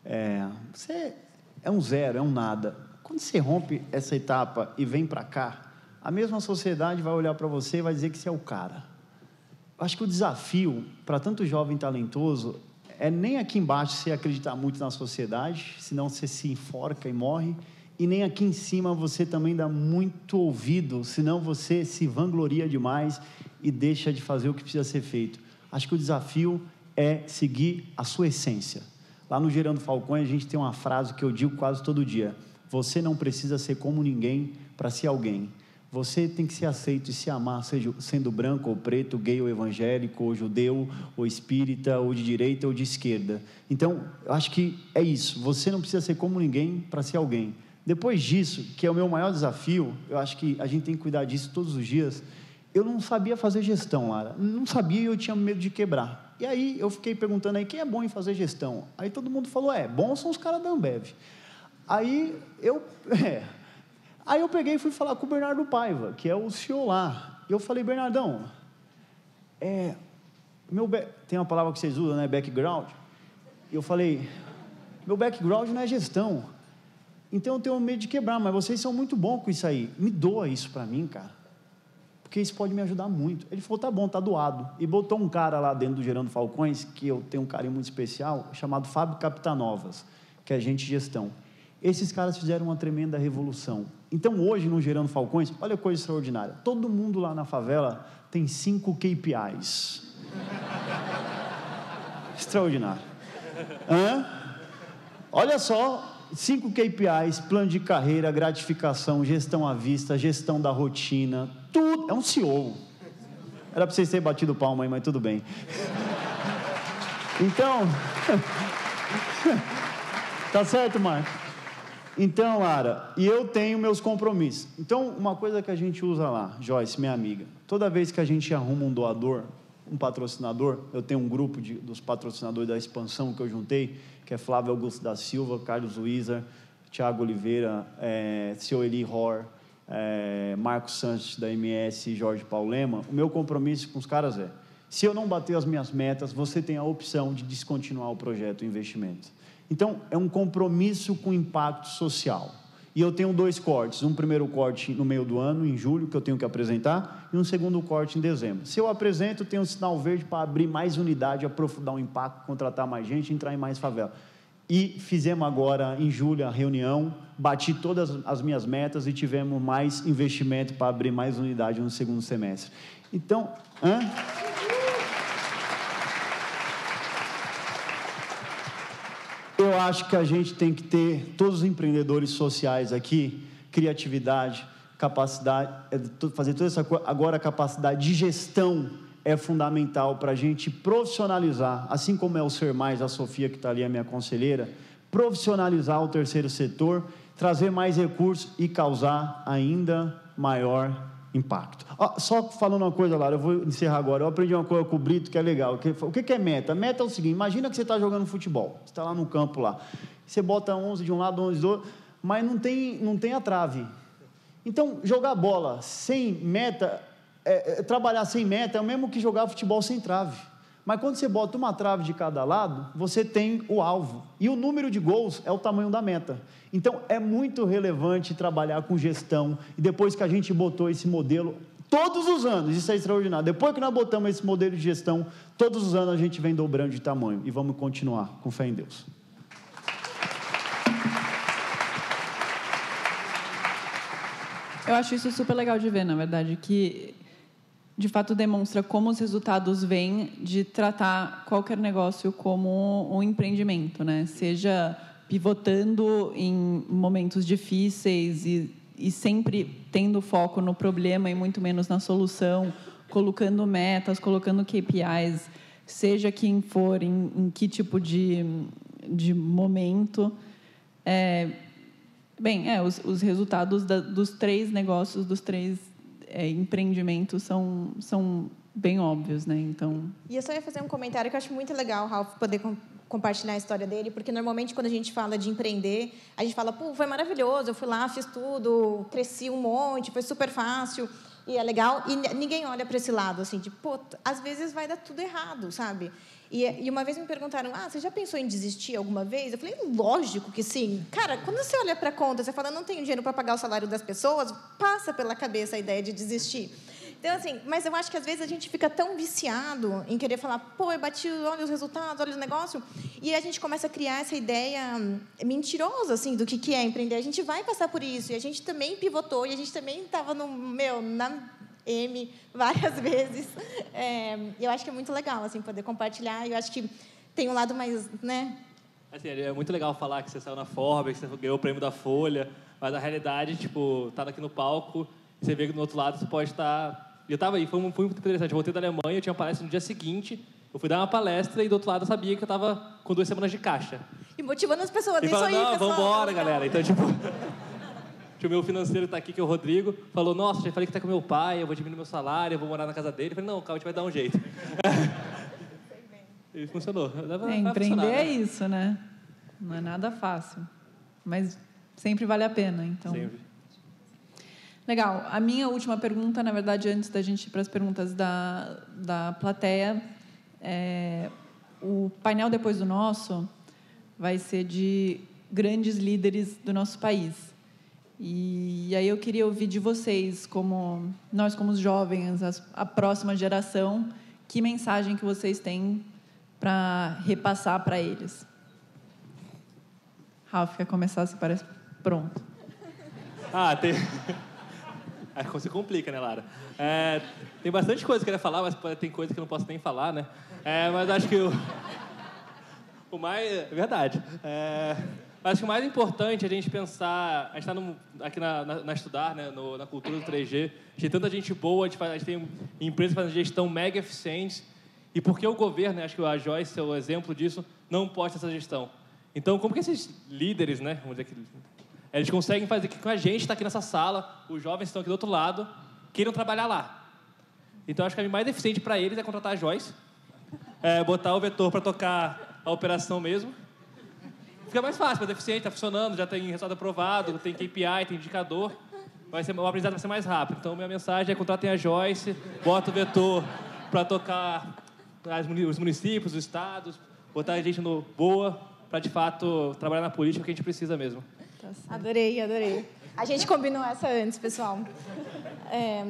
É, você é um zero, é um nada. Quando você rompe essa etapa e vem para cá, a mesma sociedade vai olhar para você e vai dizer que você é o cara. Acho que o desafio para tanto jovem talentoso é nem aqui embaixo você acreditar muito na sociedade, senão você se enforca e morre, e nem aqui em cima você também dá muito ouvido, senão você se vangloria demais e deixa de fazer o que precisa ser feito. Acho que o desafio é seguir a sua essência. Lá no Gerando Falcões, a gente tem uma frase que eu digo quase todo dia: Você não precisa ser como ninguém para ser alguém. Você tem que ser aceito e se amar, seja sendo branco ou preto, gay ou evangélico, ou judeu, ou espírita, ou de direita ou de esquerda. Então, eu acho que é isso. Você não precisa ser como ninguém para ser alguém. Depois disso, que é o meu maior desafio, eu acho que a gente tem que cuidar disso todos os dias, eu não sabia fazer gestão, Lara. Não sabia e eu tinha medo de quebrar. E aí eu fiquei perguntando aí quem é bom em fazer gestão. Aí todo mundo falou: é, bom são os caras da Ambev. Aí eu, [LAUGHS] é. Aí eu peguei e fui falar com o Bernardo Paiva, que é o CEO lá. E eu falei: Bernardão, é, meu tem uma palavra que vocês usam, né? Background. E eu falei: meu background não é gestão. Então eu tenho medo de quebrar, mas vocês são muito bons com isso aí. Me doa isso para mim, cara porque isso pode me ajudar muito. Ele falou, tá bom, tá doado. E botou um cara lá dentro do Gerando Falcões, que eu tenho um carinho muito especial, chamado Fábio Capitanovas, que é agente de gestão. Esses caras fizeram uma tremenda revolução. Então, hoje, no Gerando Falcões, olha que coisa extraordinária. Todo mundo lá na favela tem cinco KPIs. Extraordinário. Hã? Olha só, cinco KPIs, plano de carreira, gratificação, gestão à vista, gestão da rotina, tudo. É um CEO. Era para vocês terem batido palma aí, mas tudo bem. Então. [LAUGHS] tá certo, Marco? Então, Lara, e eu tenho meus compromissos. Então, uma coisa que a gente usa lá, Joyce, minha amiga, toda vez que a gente arruma um doador, um patrocinador, eu tenho um grupo de, dos patrocinadores da expansão que eu juntei, que é Flávio Augusto da Silva, Carlos Luizer, Tiago Oliveira, é, seu Eli Hor, é, Marcos Santos da MS e Jorge Paulema. O meu compromisso com os caras é: se eu não bater as minhas metas, você tem a opção de descontinuar o projeto, o investimento. Então, é um compromisso com impacto social. E eu tenho dois cortes. Um primeiro corte no meio do ano, em julho, que eu tenho que apresentar, e um segundo corte em dezembro. Se eu apresento, eu tenho um sinal verde para abrir mais unidade, aprofundar o impacto, contratar mais gente, entrar em mais favela. E fizemos agora, em julho, a reunião, bati todas as minhas metas e tivemos mais investimento para abrir mais unidade no segundo semestre. Então, hã? Eu acho que a gente tem que ter, todos os empreendedores sociais aqui, criatividade, capacidade, é, fazer toda essa coisa. Agora, a capacidade de gestão é fundamental para a gente profissionalizar, assim como é o Ser Mais, a Sofia, que está ali, a minha conselheira, profissionalizar o terceiro setor, trazer mais recursos e causar ainda maior impacto. Ah, só falando uma coisa, Lara, eu vou encerrar agora. Eu aprendi uma coisa com o Brito que é legal. O que é meta? Meta é o seguinte: imagina que você está jogando futebol, você está lá no campo lá. Você bota 11 de um lado, 11 do outro, mas não tem, não tem a trave. Então, jogar bola sem meta, é, é, trabalhar sem meta é o mesmo que jogar futebol sem trave. Mas quando você bota uma trave de cada lado, você tem o alvo. E o número de gols é o tamanho da meta. Então é muito relevante trabalhar com gestão. E depois que a gente botou esse modelo, todos os anos, isso é extraordinário. Depois que nós botamos esse modelo de gestão, todos os anos a gente vem dobrando de tamanho. E vamos continuar com fé em Deus. Eu acho isso super legal de ver, na verdade, que de fato demonstra como os resultados vêm de tratar qualquer negócio como um empreendimento, né? Seja pivotando em momentos difíceis e, e sempre tendo foco no problema e muito menos na solução, colocando metas, colocando KPIs, seja quem for, em, em que tipo de, de momento. É, bem, é, os, os resultados da, dos três negócios, dos três é, são, são bem óbvios, né? Então. E eu só ia fazer um comentário que eu acho muito legal, Ralph, poder com, compartilhar a história dele, porque normalmente quando a gente fala de empreender, a gente fala, pô, foi maravilhoso, eu fui lá, fiz tudo, cresci um monte, foi super fácil e é legal. E ninguém olha para esse lado assim, de, pô, às vezes vai dar tudo errado, sabe? E, e, uma vez me perguntaram: ah, você já pensou em desistir alguma vez? Eu falei: lógico que sim. Cara, quando você olha para a conta, você fala: não tenho dinheiro para pagar o salário das pessoas, passa pela cabeça a ideia de desistir. Então, assim, mas eu acho que às vezes a gente fica tão viciado em querer falar, pô, eu bati, olha os resultados, olha o negócio, e a gente começa a criar essa ideia mentirosa, assim, do que, que é empreender. A gente vai passar por isso, e a gente também pivotou, e a gente também estava no, meu, na M várias [LAUGHS] vezes. É, eu acho que é muito legal assim poder compartilhar. Eu acho que tem um lado mais, né? Assim, é muito legal falar que você saiu na Forbes, que você ganhou o prêmio da Folha, mas a realidade, tipo, tá aqui no palco, você vê que do outro lado você pode estar. Eu estava aí, foi, foi muito interessante. Eu voltei da Alemanha, eu tinha uma palestra no dia seguinte. Eu fui dar uma palestra e do outro lado eu sabia que eu estava com duas semanas de caixa. E motivando as pessoas. E falando, aí, não, vamos embora, galera. Então, tipo [LAUGHS] o meu financeiro está aqui, que é o Rodrigo, falou, nossa, já falei que está com meu pai, eu vou diminuir meu salário, eu vou morar na casa dele. Eu falei, não, calma, a gente vai dar um jeito. [LAUGHS] e funcionou. é, empreender é né? isso, né? Não é nada fácil. Mas sempre vale a pena, então... Sempre. Legal. A minha última pergunta, na verdade, antes da gente ir para as perguntas da, da plateia, é, o painel depois do nosso vai ser de grandes líderes do nosso país. E, aí eu queria ouvir de vocês, como nós como jovens, a, próxima geração, que mensagem que vocês têm para repassar para eles? Ralf, quer começar? Se parece pronto. Ah, tem. Aí se complica, né, Lara? É, tem bastante coisa que eu queria falar, mas tem coisa que eu não posso nem falar, né? É, mas acho que o, o mais. É verdade. É, Acho que o mais importante é a gente pensar. A gente está aqui na, na, na Estudar, né, no, na cultura do 3G. A gente tem tanta gente boa, a gente, faz, a gente tem empresas fazendo gestão mega eficientes. E por que o governo, né, acho que a Joyce é o exemplo disso, não ter essa gestão? Então, como que esses líderes, né, vamos dizer que, eles conseguem fazer que a gente está aqui nessa sala, os jovens estão aqui do outro lado, queiram trabalhar lá? Então, acho que a mais eficiente para eles é contratar a Joyce, é, botar o vetor para tocar a operação mesmo fica mais fácil, mais eficiente, está funcionando, já tem resultado aprovado, tem KPI, tem indicador. Vai ser, o aprendizado vai ser mais rápido. Então, minha mensagem é contratem a Joyce, bota o vetor para tocar as, os municípios, os estados, botar a gente no boa, para de fato trabalhar na política que a gente precisa mesmo. Adorei, adorei. A gente combinou essa antes, pessoal. É,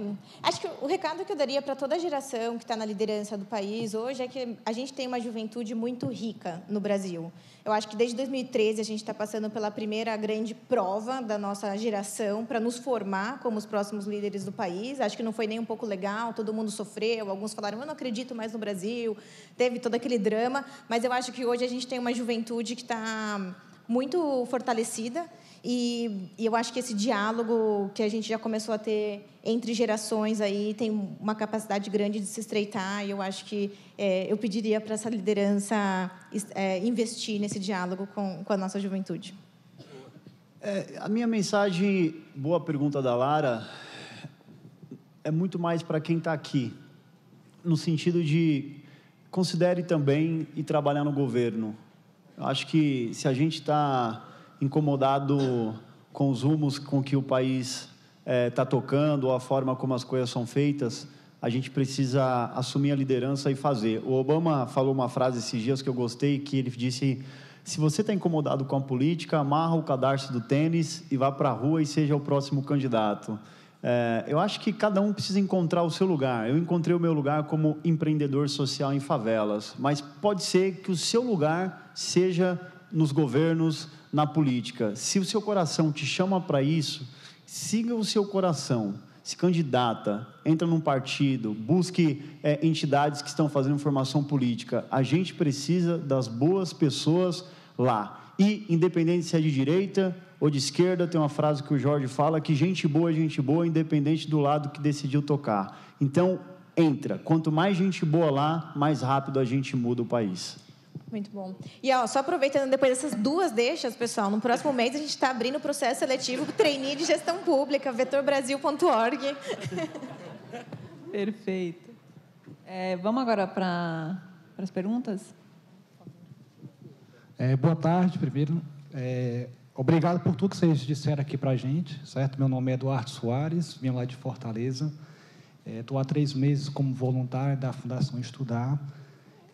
acho que o recado que eu daria para toda a geração que está na liderança do país hoje é que a gente tem uma juventude muito rica no Brasil. Eu acho que desde 2013 a gente está passando pela primeira grande prova da nossa geração para nos formar como os próximos líderes do país. Acho que não foi nem um pouco legal, todo mundo sofreu, alguns falaram, eu não acredito mais no Brasil, teve todo aquele drama, mas eu acho que hoje a gente tem uma juventude que está muito fortalecida e, e, eu acho que esse diálogo que a gente já começou a ter entre gerações aí tem uma capacidade grande de se estreitar. E eu acho que é, eu pediria para essa liderança é, investir nesse diálogo com, com a nossa juventude. É, a minha mensagem, boa pergunta da Lara, é muito mais para quem está aqui, no sentido de considere também e trabalhar no governo. Eu acho que se a gente está incomodado com os rumos com que o país está é, tocando, ou a forma como as coisas são feitas, a gente precisa assumir a liderança e fazer. O Obama falou uma frase esses dias que eu gostei, que ele disse: se você está incomodado com a política, amarra o cadarço do tênis e vá para a rua e seja o próximo candidato. É, eu acho que cada um precisa encontrar o seu lugar. Eu encontrei o meu lugar como empreendedor social em favelas, mas pode ser que o seu lugar seja nos governos, na política. Se o seu coração te chama para isso, siga o seu coração. Se candidata, entra num partido, busque é, entidades que estão fazendo formação política. A gente precisa das boas pessoas lá. E, independente se é de direita ou de esquerda, tem uma frase que o Jorge fala que gente boa é gente boa, independente do lado que decidiu tocar. Então, entra. Quanto mais gente boa lá, mais rápido a gente muda o país. Muito bom. E ó, só aproveitando depois dessas duas deixas, pessoal, no próximo mês a gente está abrindo o processo seletivo para trainee de gestão pública, vetorbrasil.org. [LAUGHS] Perfeito. É, vamos agora para as perguntas? É, boa tarde, primeiro. É, obrigado por tudo que vocês disseram aqui para a gente, certo? Meu nome é Eduardo Soares, vim lá de Fortaleza. Estou há três meses como voluntário da Fundação Estudar.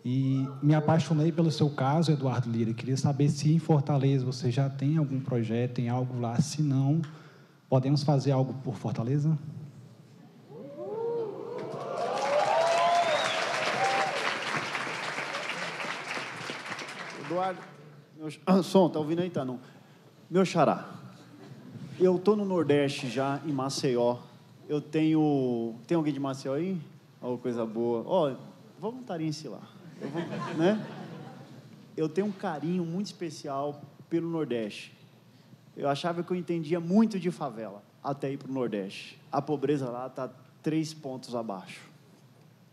E me apaixonei pelo seu caso, Eduardo Lira. Queria saber se em Fortaleza você já tem algum projeto, tem algo lá. Se não, podemos fazer algo por Fortaleza? Eduardo, meu [COUGHS] som, tá ouvindo aí, tá não? Meu xará, eu tô no Nordeste já, em Maceió. Eu tenho, tem alguém de Maceió aí? Oh, coisa boa. Ó, oh, voluntariem-se lá. [LAUGHS] Né? eu tenho um carinho muito especial pelo Nordeste. Eu achava que eu entendia muito de favela até ir para o Nordeste. A pobreza lá está três pontos abaixo.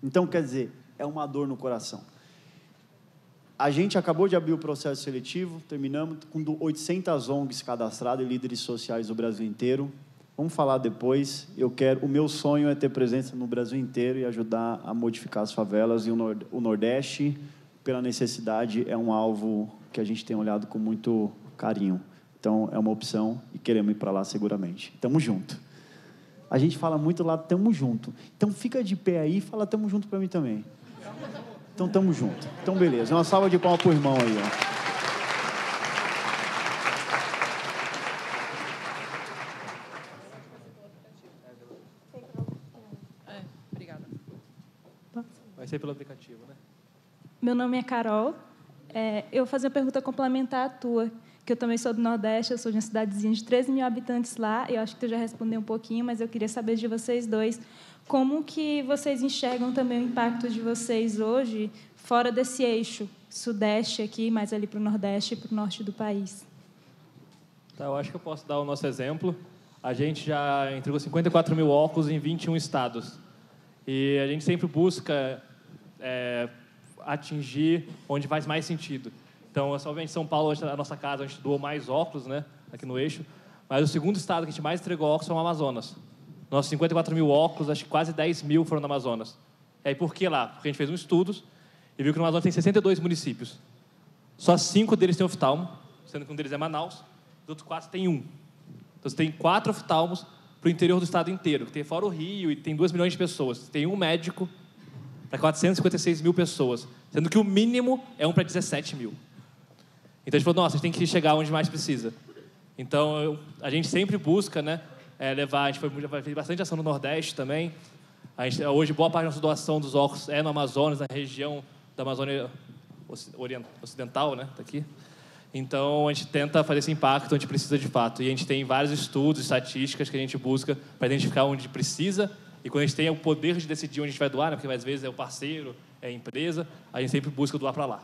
Então, quer dizer, é uma dor no coração. A gente acabou de abrir o processo seletivo, terminamos com 800 ONGs cadastradas e líderes sociais do Brasil inteiro. Vamos falar depois. Eu quero, o meu sonho é ter presença no Brasil inteiro e ajudar a modificar as favelas e o Nordeste, pela necessidade, é um alvo que a gente tem olhado com muito carinho. Então é uma opção e queremos ir para lá seguramente. Tamo junto. A gente fala muito lá, tamo junto. Então fica de pé aí e fala tamo junto para mim também. Então tamo junto. Então beleza. Uma salva de palmas pro irmão aí, ó. Ser pelo aplicativo, né? Meu nome é Carol. É, eu vou fazer uma pergunta complementar à tua, que eu também sou do Nordeste, eu sou de uma cidadezinha de 13 mil habitantes lá. Eu acho que tu já respondeu um pouquinho, mas eu queria saber de vocês dois como que vocês enxergam também o impacto de vocês hoje fora desse eixo sudeste aqui, mais ali para o nordeste e para o norte do país. Tá, eu acho que eu posso dar o nosso exemplo. A gente já entregou 54 mil óculos em 21 estados. E a gente sempre busca é, atingir onde faz mais sentido. Então, obviamente, São Paulo é a nossa casa, a gente doou mais óculos, né, aqui no eixo. Mas o segundo estado que a gente mais entregou óculos foi o Amazonas. Nossos 54 mil óculos, acho que quase 10 mil foram no Amazonas. E aí, por que lá? Porque a gente fez um estudo e viu que no Amazonas tem 62 municípios. Só cinco deles têm oftalmo, sendo que um deles é Manaus, os outros quatro têm um. Então, você tem quatro oftalmos para o interior do estado inteiro, que tem fora o Rio e tem 2 milhões de pessoas. Tem um médico para 456 mil pessoas, sendo que o mínimo é um para 17 mil. Então a gente falou, nossa, a gente tem que chegar onde mais precisa. Então eu, a gente sempre busca, né, é, levar, a gente foi, fez bastante ação no Nordeste também. Gente, hoje boa parte da nossa doação dos óculos é no Amazonas, na região da Amazônia Ocidental, né, tá aqui. Então a gente tenta fazer esse impacto, gente precisa de fato. E a gente tem vários estudos, estatísticas que a gente busca para identificar onde precisa e quando a gente tem o poder de decidir onde a gente vai doar, né, porque às vezes é o parceiro, é a empresa, a gente sempre busca doar para lá.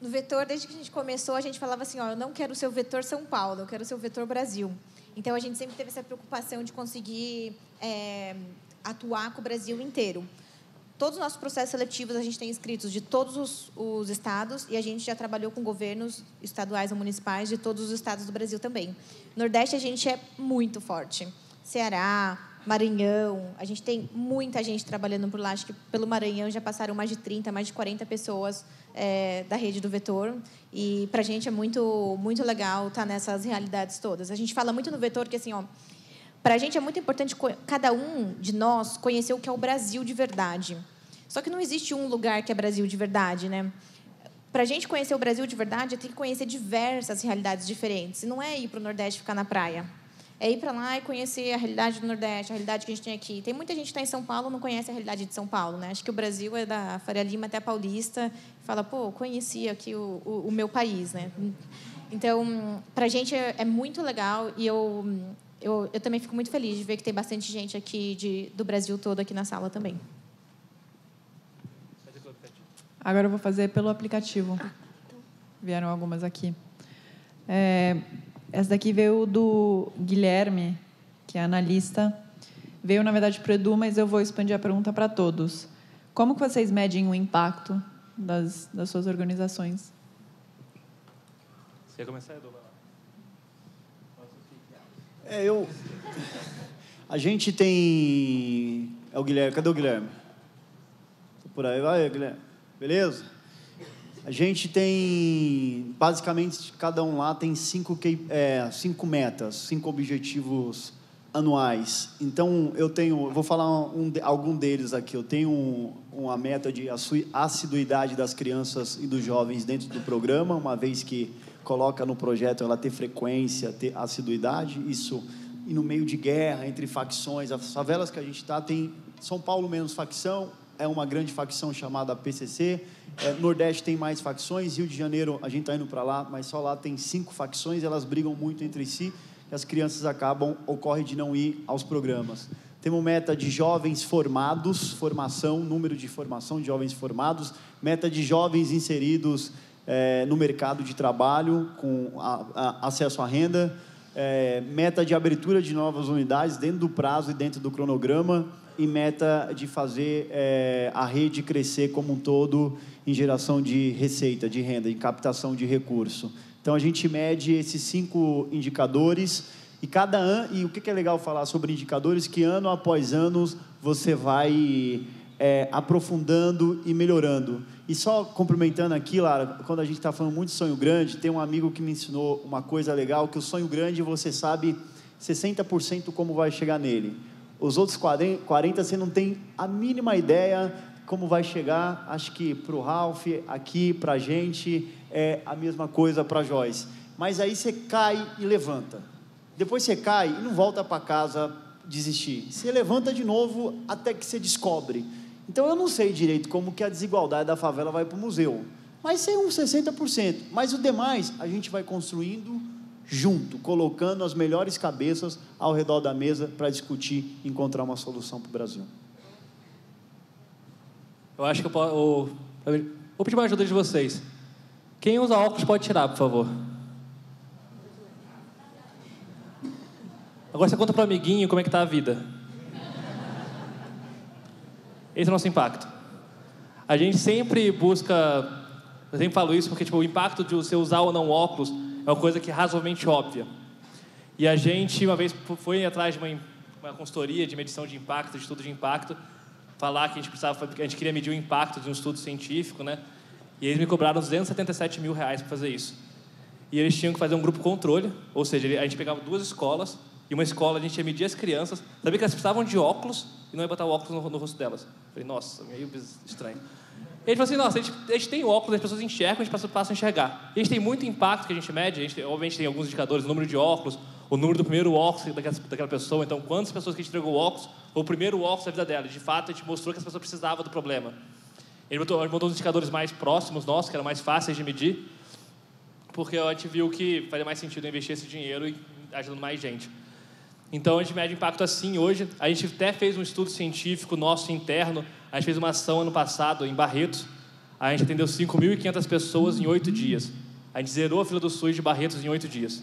No vetor, desde que a gente começou, a gente falava assim, ó, eu não quero ser o vetor São Paulo, eu quero ser o vetor Brasil. Então a gente sempre teve essa preocupação de conseguir é, atuar com o Brasil inteiro. Todos os nossos processos seletivos a gente tem inscritos de todos os, os, estados e a gente já trabalhou com governos estaduais ou municipais de todos os estados do Brasil também. Nordeste a gente é muito forte. Ceará, Maranhão, a gente tem muita gente trabalhando por lá. Acho que pelo Maranhão já passaram mais de 30, mais de 40 pessoas é, da rede do Vetor. E para a gente é muito, muito legal estar tá nessas realidades todas. A gente fala muito no Vetor que, assim, ó, para a gente é muito importante cada um de nós conhecer o que é o Brasil de verdade. Só que não existe um lugar que é Brasil de verdade, né? Para a gente conhecer o Brasil de verdade, tem que conhecer diversas realidades diferentes. E não é ir para o Nordeste ficar na praia é ir para lá e conhecer a realidade do Nordeste, a realidade que a gente tem aqui. Tem muita gente que está em São Paulo e não conhece a realidade de São Paulo. Né? Acho que o Brasil é da Faria Lima até a Paulista. E fala, pô, conheci aqui o, o, o meu país. Né? Então, para a gente é, é, muito legal e eu, eu, eu também fico muito feliz de ver que tem bastante gente aqui de, do Brasil todo aqui na sala também. Agora eu vou fazer pelo aplicativo. Vieram algumas aqui. É, essa daqui veio do Guilherme, que é analista. Veio, na verdade, para o Edu, mas eu vou expandir a pergunta para todos. Como que vocês medem o impacto das, das suas organizações? Você quer começar, Edu? É, eu... A gente tem... É o Guilherme. Cadê o Guilherme? Por aí, vai, Guilherme. Beleza? A gente tem, basicamente, cada um lá tem cinco, é, cinco metas, cinco objetivos anuais. Então, eu tenho, vou falar um, algum deles aqui. Eu tenho um, uma meta de assiduidade das crianças e dos jovens dentro do programa, uma vez que coloca no projeto ela ter frequência, ter assiduidade. Isso, e no meio de guerra, entre facções, as favelas que a gente está, tem São Paulo menos facção, é uma grande facção chamada PCC, é, Nordeste tem mais facções, Rio de Janeiro a gente está indo para lá, mas só lá tem cinco facções, elas brigam muito entre si e as crianças acabam, ocorre de não ir aos programas. Temos meta de jovens formados, formação, número de formação de jovens formados, meta de jovens inseridos é, no mercado de trabalho, com a, a, acesso à renda, é, meta de abertura de novas unidades dentro do prazo e dentro do cronograma, e meta de fazer é, a rede crescer como um todo em geração de receita, de renda, em captação de recurso. Então a gente mede esses cinco indicadores e cada ano e o que é legal falar sobre indicadores que ano após ano você vai é, aprofundando e melhorando. E só complementando aqui, Lara, quando a gente está falando muito de sonho grande, tem um amigo que me ensinou uma coisa legal que o sonho grande você sabe 60% como vai chegar nele. Os outros 40 você não tem a mínima ideia como vai chegar. Acho que para o Ralph, aqui, para a gente, é a mesma coisa para Joyce. Mas aí você cai e levanta. Depois você cai e não volta para casa desistir. Você levanta de novo até que você descobre. Então eu não sei direito como que a desigualdade da favela vai para o museu. Mas ser uns 60%. Mas o demais a gente vai construindo junto, colocando as melhores cabeças ao redor da mesa para discutir e encontrar uma solução para o Brasil. Eu acho que eu posso. Eu, vou pedir uma ajuda de vocês. Quem usa óculos pode tirar, por favor. Agora você conta para o amiguinho como é que está a vida. Esse é o nosso impacto. A gente sempre busca, eu sempre falo isso porque tipo, o impacto de você usar ou não óculos é uma coisa que é razoavelmente óbvia. E a gente, uma vez, foi atrás de uma, uma consultoria de medição de impacto, de estudo de impacto, falar que a gente precisava, a gente queria medir o impacto de um estudo científico, né? E eles me cobraram 277 mil reais para fazer isso. E eles tinham que fazer um grupo controle, ou seja, a gente pegava duas escolas, e uma escola a gente ia medir as crianças, sabia que elas precisavam de óculos, e não ia botar o óculos no, no rosto delas. Falei, nossa, meio estranho. E ele falou assim, nossa, a gente, a gente tem óculos, as pessoas enxergam, a gente passa, a enxergar. E a gente tem muito impacto que a gente mede, a gente, obviamente tem alguns indicadores, o número de óculos, o número do primeiro óculos daquela, daquela pessoa, então quantas pessoas que a gente entregou óculos, ou o primeiro óculos da vida dela. De fato, a gente mostrou que as pessoas precisavam do problema. Ele botou, ele botou os indicadores mais próximos nossos, que eram mais fáceis de medir, porque a gente viu que faria mais sentido investir esse dinheiro e ajudando mais gente. Então a gente mede impacto assim hoje. A gente até fez um estudo científico nosso interno. A gente fez uma ação ano passado em Barretos. A gente atendeu 5.500 pessoas em oito dias. A gente zerou a fila do SUS de Barretos em oito dias.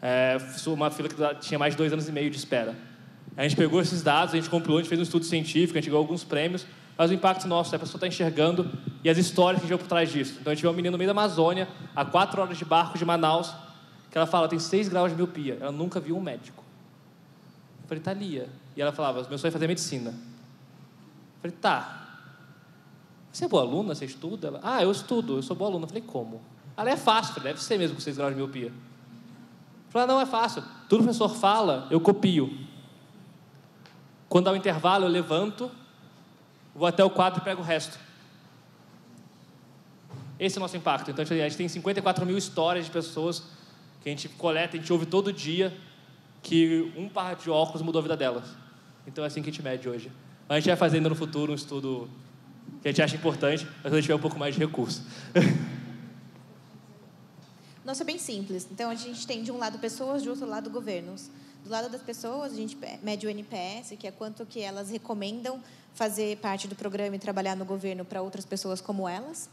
É, uma fila que tinha mais de dois anos e meio de espera. A gente pegou esses dados, a gente compilou, a gente fez um estudo científico, a gente ganhou alguns prêmios, mas o impacto nosso é a pessoa está enxergando e as histórias que a gente por trás disso. Então a gente vê uma menina no meio da Amazônia, a quatro horas de barco de Manaus, que ela fala, tem seis graus de miopia, ela nunca viu um médico. Eu falei, Thalia. E ela falava, meu sonho é fazer medicina. Falei, tá. Você é boa aluna? Você estuda? Ela, ah, eu estudo, eu sou boa aluna. Falei, como? Ela é fácil, falei, deve ser mesmo com 6 graus de miopia. Falei, não é fácil. Tudo o professor fala, eu copio. Quando dá o intervalo, eu levanto, vou até o quadro e pego o resto. Esse é o nosso impacto. Então, a gente tem 54 mil histórias de pessoas que a gente coleta, a gente ouve todo dia, que um par de óculos mudou a vida delas. Então é assim que a gente mede hoje. A gente vai fazendo no futuro um estudo que a gente acha importante, mas a gente tiver um pouco mais de recurso. [LAUGHS] Nossa, é bem simples. Então, a gente tem de um lado pessoas, de outro lado governos. Do lado das pessoas, a gente mede o NPS, que é quanto que elas recomendam fazer parte do programa e trabalhar no governo para outras pessoas como elas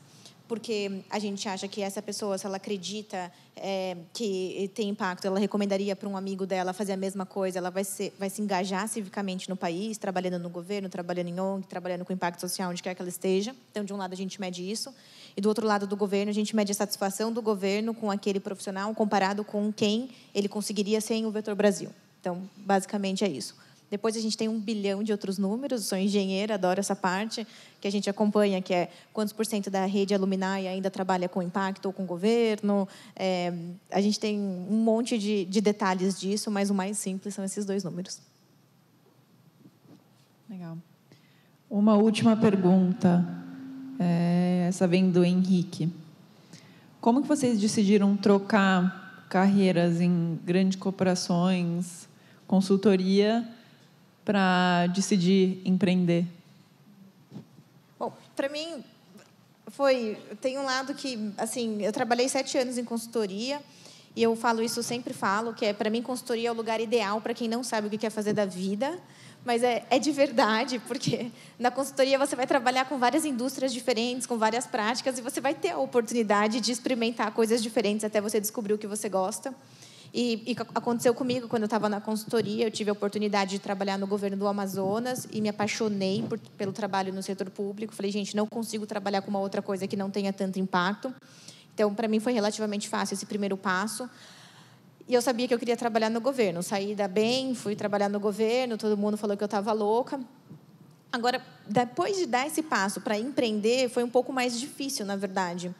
porque a gente acha que essa pessoa, se ela acredita é, que tem impacto, ela recomendaria para um amigo dela fazer a mesma coisa, ela vai, ser, vai se engajar civicamente no país, trabalhando no governo, trabalhando em ONG, trabalhando com impacto social onde quer que ela esteja. Então, de um lado, a gente mede isso. E do outro lado do governo, a gente mede a satisfação do governo com aquele profissional comparado com quem ele conseguiria sem o Vetor Brasil. Então, basicamente é isso. Depois a gente tem um bilhão de outros números. Eu sou engenheira, adoro essa parte que a gente acompanha, que é quantos por cento da rede Alumni ainda trabalha com impacto ou com governo. É, a gente tem um monte de, de detalhes disso, mas o mais simples são esses dois números. Legal. Uma última pergunta, é, essa vem do Henrique. Como que vocês decidiram trocar carreiras em grandes corporações, consultoria para decidir empreender? Bom, para mim foi tem um lado que assim eu trabalhei sete anos em consultoria e eu falo isso sempre falo que é para mim consultoria é o lugar ideal para quem não sabe o que quer fazer da vida mas é, é de verdade, porque [LAUGHS] na consultoria você vai trabalhar com várias indústrias diferentes, com várias práticas, e você vai ter a oportunidade de experimentar coisas diferentes até você descobrir o que você gosta. E, e aconteceu comigo quando eu estava na consultoria. Eu tive a oportunidade de trabalhar no governo do Amazonas e me apaixonei por, pelo trabalho no setor público. Falei, gente, não consigo trabalhar com uma outra coisa que não tenha tanto impacto. Então, para mim, foi relativamente fácil esse primeiro passo. E eu sabia que eu queria trabalhar no governo. Saí da bem, fui trabalhar no governo, todo mundo falou que eu estava louca. Agora, depois de dar esse passo para empreender, foi um pouco mais difícil, na verdade.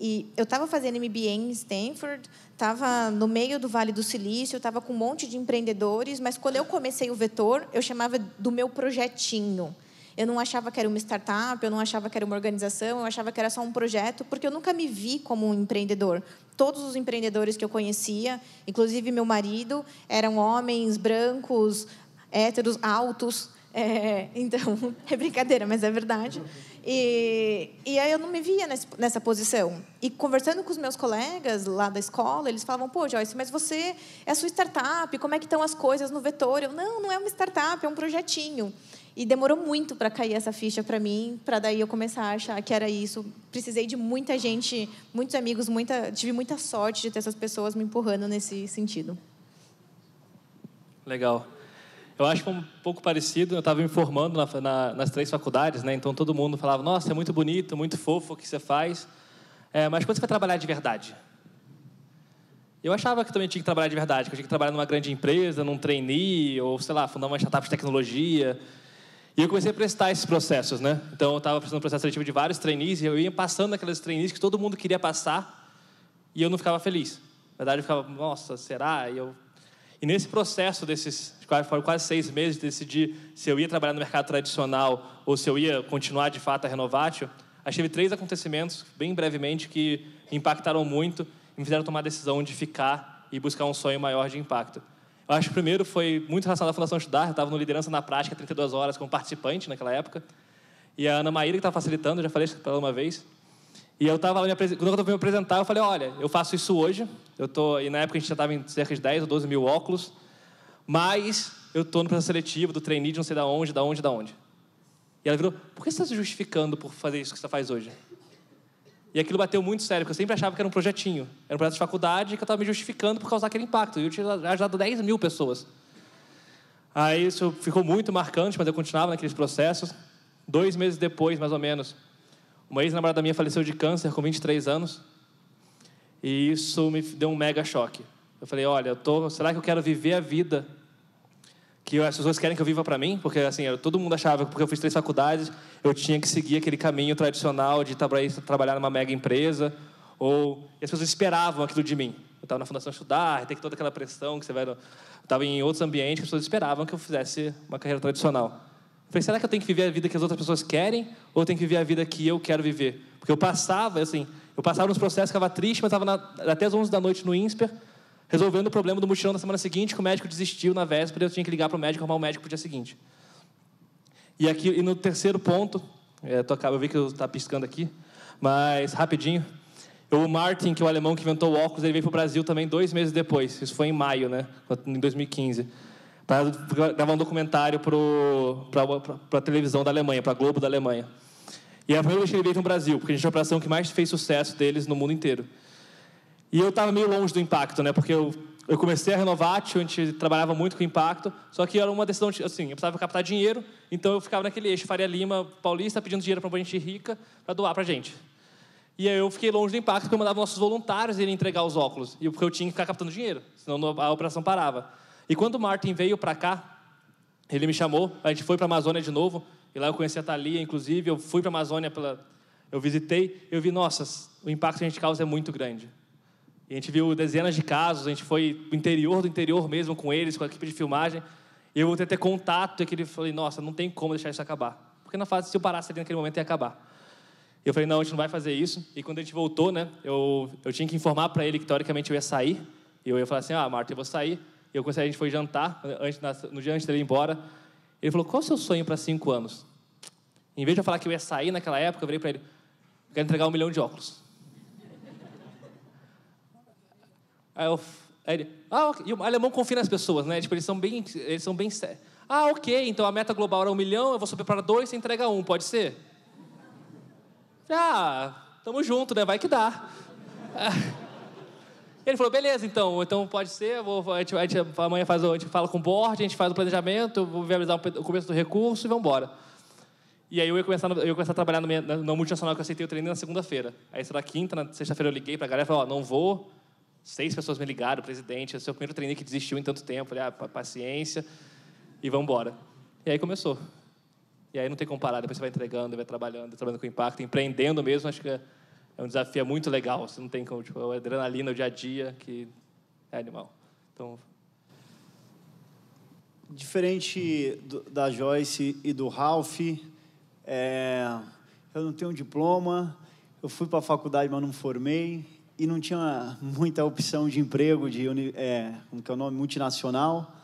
E eu estava fazendo MBA em Stanford, estava no meio do Vale do Silício, estava com um monte de empreendedores, mas quando eu comecei o Vetor, eu chamava do meu projetinho. Eu não achava que era uma startup, eu não achava que era uma organização, eu achava que era só um projeto, porque eu nunca me vi como um empreendedor. Todos os empreendedores que eu conhecia, inclusive meu marido, eram homens brancos, héteros, altos. É, [LAUGHS] então, é brincadeira, mas é verdade. E, e aí eu não me via nessa posição. E conversando com os meus colegas lá da escola, eles falavam, pô, Joyce, mas você é sua startup, como é que estão as coisas no Vetor? Eu, não, não é uma startup, é um projetinho. E demorou muito para cair essa ficha para mim, para daí eu começar a achar que era isso. Precisei de muita gente, muitos amigos, muita, tive muita sorte de ter essas pessoas me empurrando nesse sentido. Legal. Eu acho que um pouco parecido, eu estava me formando na, na, nas três faculdades, né? então todo mundo falava, nossa, é muito bonito, muito fofo o que você faz, é, mas quando você vai trabalhar de verdade? Eu achava que também tinha que trabalhar de verdade, que eu tinha que trabalhar numa grande empresa, num trainee, ou sei lá, fundar uma startup de tecnologia. E eu comecei a prestar esses processos, né? Então eu estava prestando um processo seletivo de vários trainees e eu ia passando aqueles trainees que todo mundo queria passar e eu não ficava feliz. Na verdade, eu ficava, nossa, será? E eu e nesse processo desses foram quase seis meses de decidir se eu ia trabalhar no mercado tradicional ou se eu ia continuar de fato a Renovatio, achei três acontecimentos, bem brevemente, que impactaram muito e me fizeram tomar a decisão de ficar e buscar um sonho maior de impacto. Eu acho que o primeiro foi muito relacionado à Fundação Estudar, eu estava no Liderança na Prática 32 horas como participante naquela época, e a Ana Maíra que estava facilitando, já falei isso pela uma vez, e eu estava lá, quando eu fui me apresentar, eu falei, olha, eu faço isso hoje, eu tô, e na época a gente já estava em cerca de 10 ou 12 mil óculos, mas eu estou no processo seletivo do trainee de não sei da onde, da onde, da onde. E ela virou, por que você está se justificando por fazer isso que você faz hoje? E aquilo bateu muito sério, porque eu sempre achava que era um projetinho, era um projeto de faculdade que eu estava me justificando por causar aquele impacto. E eu tinha ajudado 10 mil pessoas. Aí isso ficou muito marcante, mas eu continuava naqueles processos. Dois meses depois, mais ou menos, uma ex-namorada minha faleceu de câncer com 23 anos. E isso me deu um mega choque. Eu falei, olha, eu tô, será que eu quero viver a vida que as pessoas querem que eu viva para mim? Porque assim, todo mundo achava que porque eu fiz três faculdades, eu tinha que seguir aquele caminho tradicional de trabalhar numa mega empresa, ou e as pessoas esperavam aquilo de mim. Eu estava na Fundação Estudar, tem toda aquela pressão que você vai, eu estava em outros ambientes, as pessoas esperavam que eu fizesse uma carreira tradicional. Falei, será que eu tenho que viver a vida que as outras pessoas querem ou eu tenho que viver a vida que eu quero viver? Porque eu passava, assim, eu passava nos processos, ficava triste, mas estava até as 11 da noite no INSPER, resolvendo o problema do mutirão da semana seguinte, que o médico desistiu na véspera, eu tinha que ligar para o médico, arrumar o médico para o dia seguinte. E, aqui, e no terceiro ponto, é, eu vi que está piscando aqui, mas rapidinho, o Martin, que é o alemão que inventou o óculos, ele veio para o Brasil também dois meses depois, isso foi em maio, né, em 2015 para gravar um documentário para a televisão da Alemanha, para a Globo da Alemanha. E é a primeira vez que ele veio no Brasil, porque a gente é a operação que mais fez sucesso deles no mundo inteiro. E eu estava meio longe do impacto, né? Porque eu, eu comecei a Renovatio, a gente trabalhava muito com impacto, só que era uma decisão, assim, eu precisava captar dinheiro, então eu ficava naquele eixo Faria Lima, Paulista, pedindo dinheiro para uma gente rica para doar para a gente. E aí eu fiquei longe do impacto, porque eu mandava nossos voluntários irem entregar os óculos, e porque eu tinha que ficar captando dinheiro, senão a operação parava. E quando o Martin veio para cá, ele me chamou, a gente foi para a Amazônia de novo, e lá eu conheci a Thalia, inclusive, eu fui para a Amazônia, pela... eu visitei, eu vi, nossa, o impacto que a gente causa é muito grande. E a gente viu dezenas de casos, a gente foi o interior do interior mesmo com eles, com a equipe de filmagem, e eu vou ter, ter contato, e aquele falei, nossa, não tem como deixar isso acabar. Porque na fase, se eu parasse ali naquele momento, ia acabar. E eu falei, não, a gente não vai fazer isso. E quando a gente voltou, né, eu, eu tinha que informar para ele que, teoricamente, eu ia sair. E eu ia falar assim, ah, Marta, eu vou sair. Eu comecei, a gente foi jantar, antes, no dia antes dele ir embora. Ele falou, qual é o seu sonho para cinco anos? Em vez de eu falar que eu ia sair naquela época, eu virei para ele, eu quero entregar um milhão de óculos. Aí, eu, aí ele, ah, okay. e o alemão confia nas pessoas, né? Tipo, eles são bem, eles são bem sérios. Ah, ok, então a meta global era um milhão, eu vou subir para dois, você entrega um, pode ser? Ah, tamo junto, né? Vai que dá. [LAUGHS] Ele falou, beleza, então, então pode ser, vou, a, gente, a gente amanhã faz, a gente fala com o board, a gente faz o planejamento, vou viabilizar o começo do recurso e vamos embora. E aí eu ia começar, eu ia começar a trabalhar no, no multinacional que eu aceitei o treino na segunda-feira. Aí na quinta, na sexta-feira eu liguei para a galera e falei, ó, não vou. Seis pessoas me ligaram, presidente, esse é o primeiro treino que desistiu em tanto tempo. Falei, ah, paciência e vamos embora. E aí começou. E aí não tem como parar, depois você vai entregando, vai trabalhando, trabalhando com impacto, empreendendo mesmo, acho que é é um desafio muito legal. Você não tem como, tipo, a adrenalina, o dia a dia, que é animal. Então... Diferente do, da Joyce e do Ralph, é, eu não tenho um diploma, eu fui para a faculdade, mas não formei, e não tinha muita opção de emprego, de é, como que é o nome, multinacional.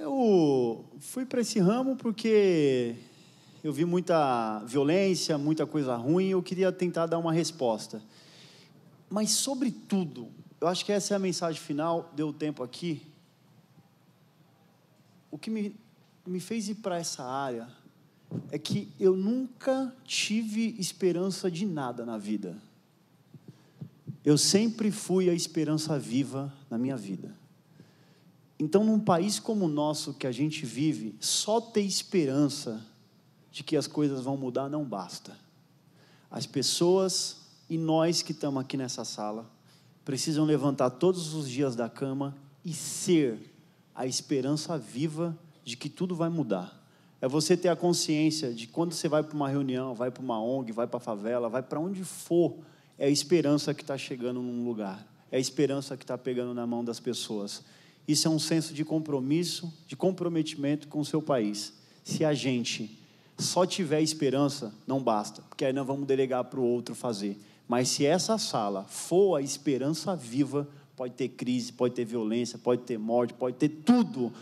Eu fui para esse ramo porque eu vi muita violência, muita coisa ruim, eu queria tentar dar uma resposta. Mas, sobretudo, eu acho que essa é a mensagem final, deu tempo aqui. O que me, me fez ir para essa área é que eu nunca tive esperança de nada na vida. Eu sempre fui a esperança viva na minha vida. Então, num país como o nosso que a gente vive, só ter esperança de que as coisas vão mudar não basta. As pessoas e nós que estamos aqui nessa sala precisam levantar todos os dias da cama e ser a esperança viva de que tudo vai mudar. É você ter a consciência de quando você vai para uma reunião, vai para uma ONG, vai para a favela, vai para onde for, é a esperança que está chegando num lugar, é a esperança que está pegando na mão das pessoas. Isso é um senso de compromisso, de comprometimento com o seu país. Se a gente só tiver esperança, não basta, porque aí nós vamos delegar para o outro fazer. Mas se essa sala for a esperança viva, pode ter crise, pode ter violência, pode ter morte, pode ter tudo.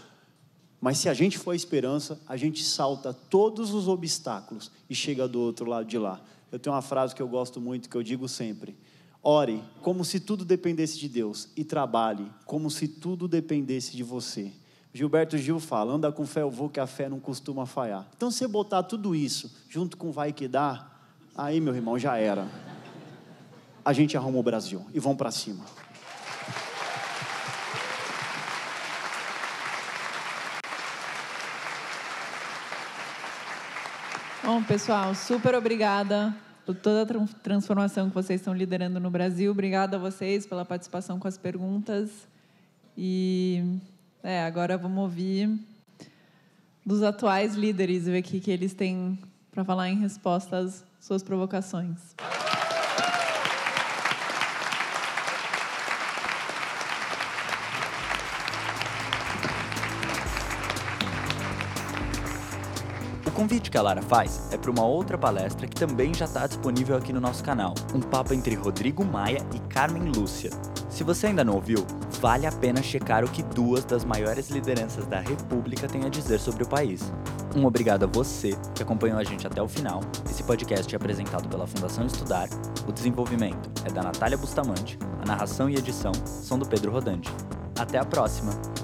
Mas se a gente for a esperança, a gente salta todos os obstáculos e chega do outro lado de lá. Eu tenho uma frase que eu gosto muito, que eu digo sempre: ore como se tudo dependesse de Deus e trabalhe como se tudo dependesse de você. Gilberto Gil fala: anda com fé, eu vou, que a fé não costuma falhar. Então, se você botar tudo isso junto com vai que dá, aí, meu irmão, já era a gente arruma o Brasil e vão para cima. Bom, pessoal, super obrigada por toda a transformação que vocês estão liderando no Brasil. Obrigada a vocês pela participação com as perguntas. E é, agora vamos ouvir dos atuais líderes, ver o que, que eles têm para falar em resposta às suas provocações. Convite que a Lara faz é para uma outra palestra que também já está disponível aqui no nosso canal, um papo entre Rodrigo Maia e Carmen Lúcia. Se você ainda não ouviu, vale a pena checar o que duas das maiores lideranças da República têm a dizer sobre o país. Um obrigado a você que acompanhou a gente até o final. Esse podcast é apresentado pela Fundação Estudar, o desenvolvimento é da Natália Bustamante, a narração e edição são do Pedro Rodante. Até a próxima!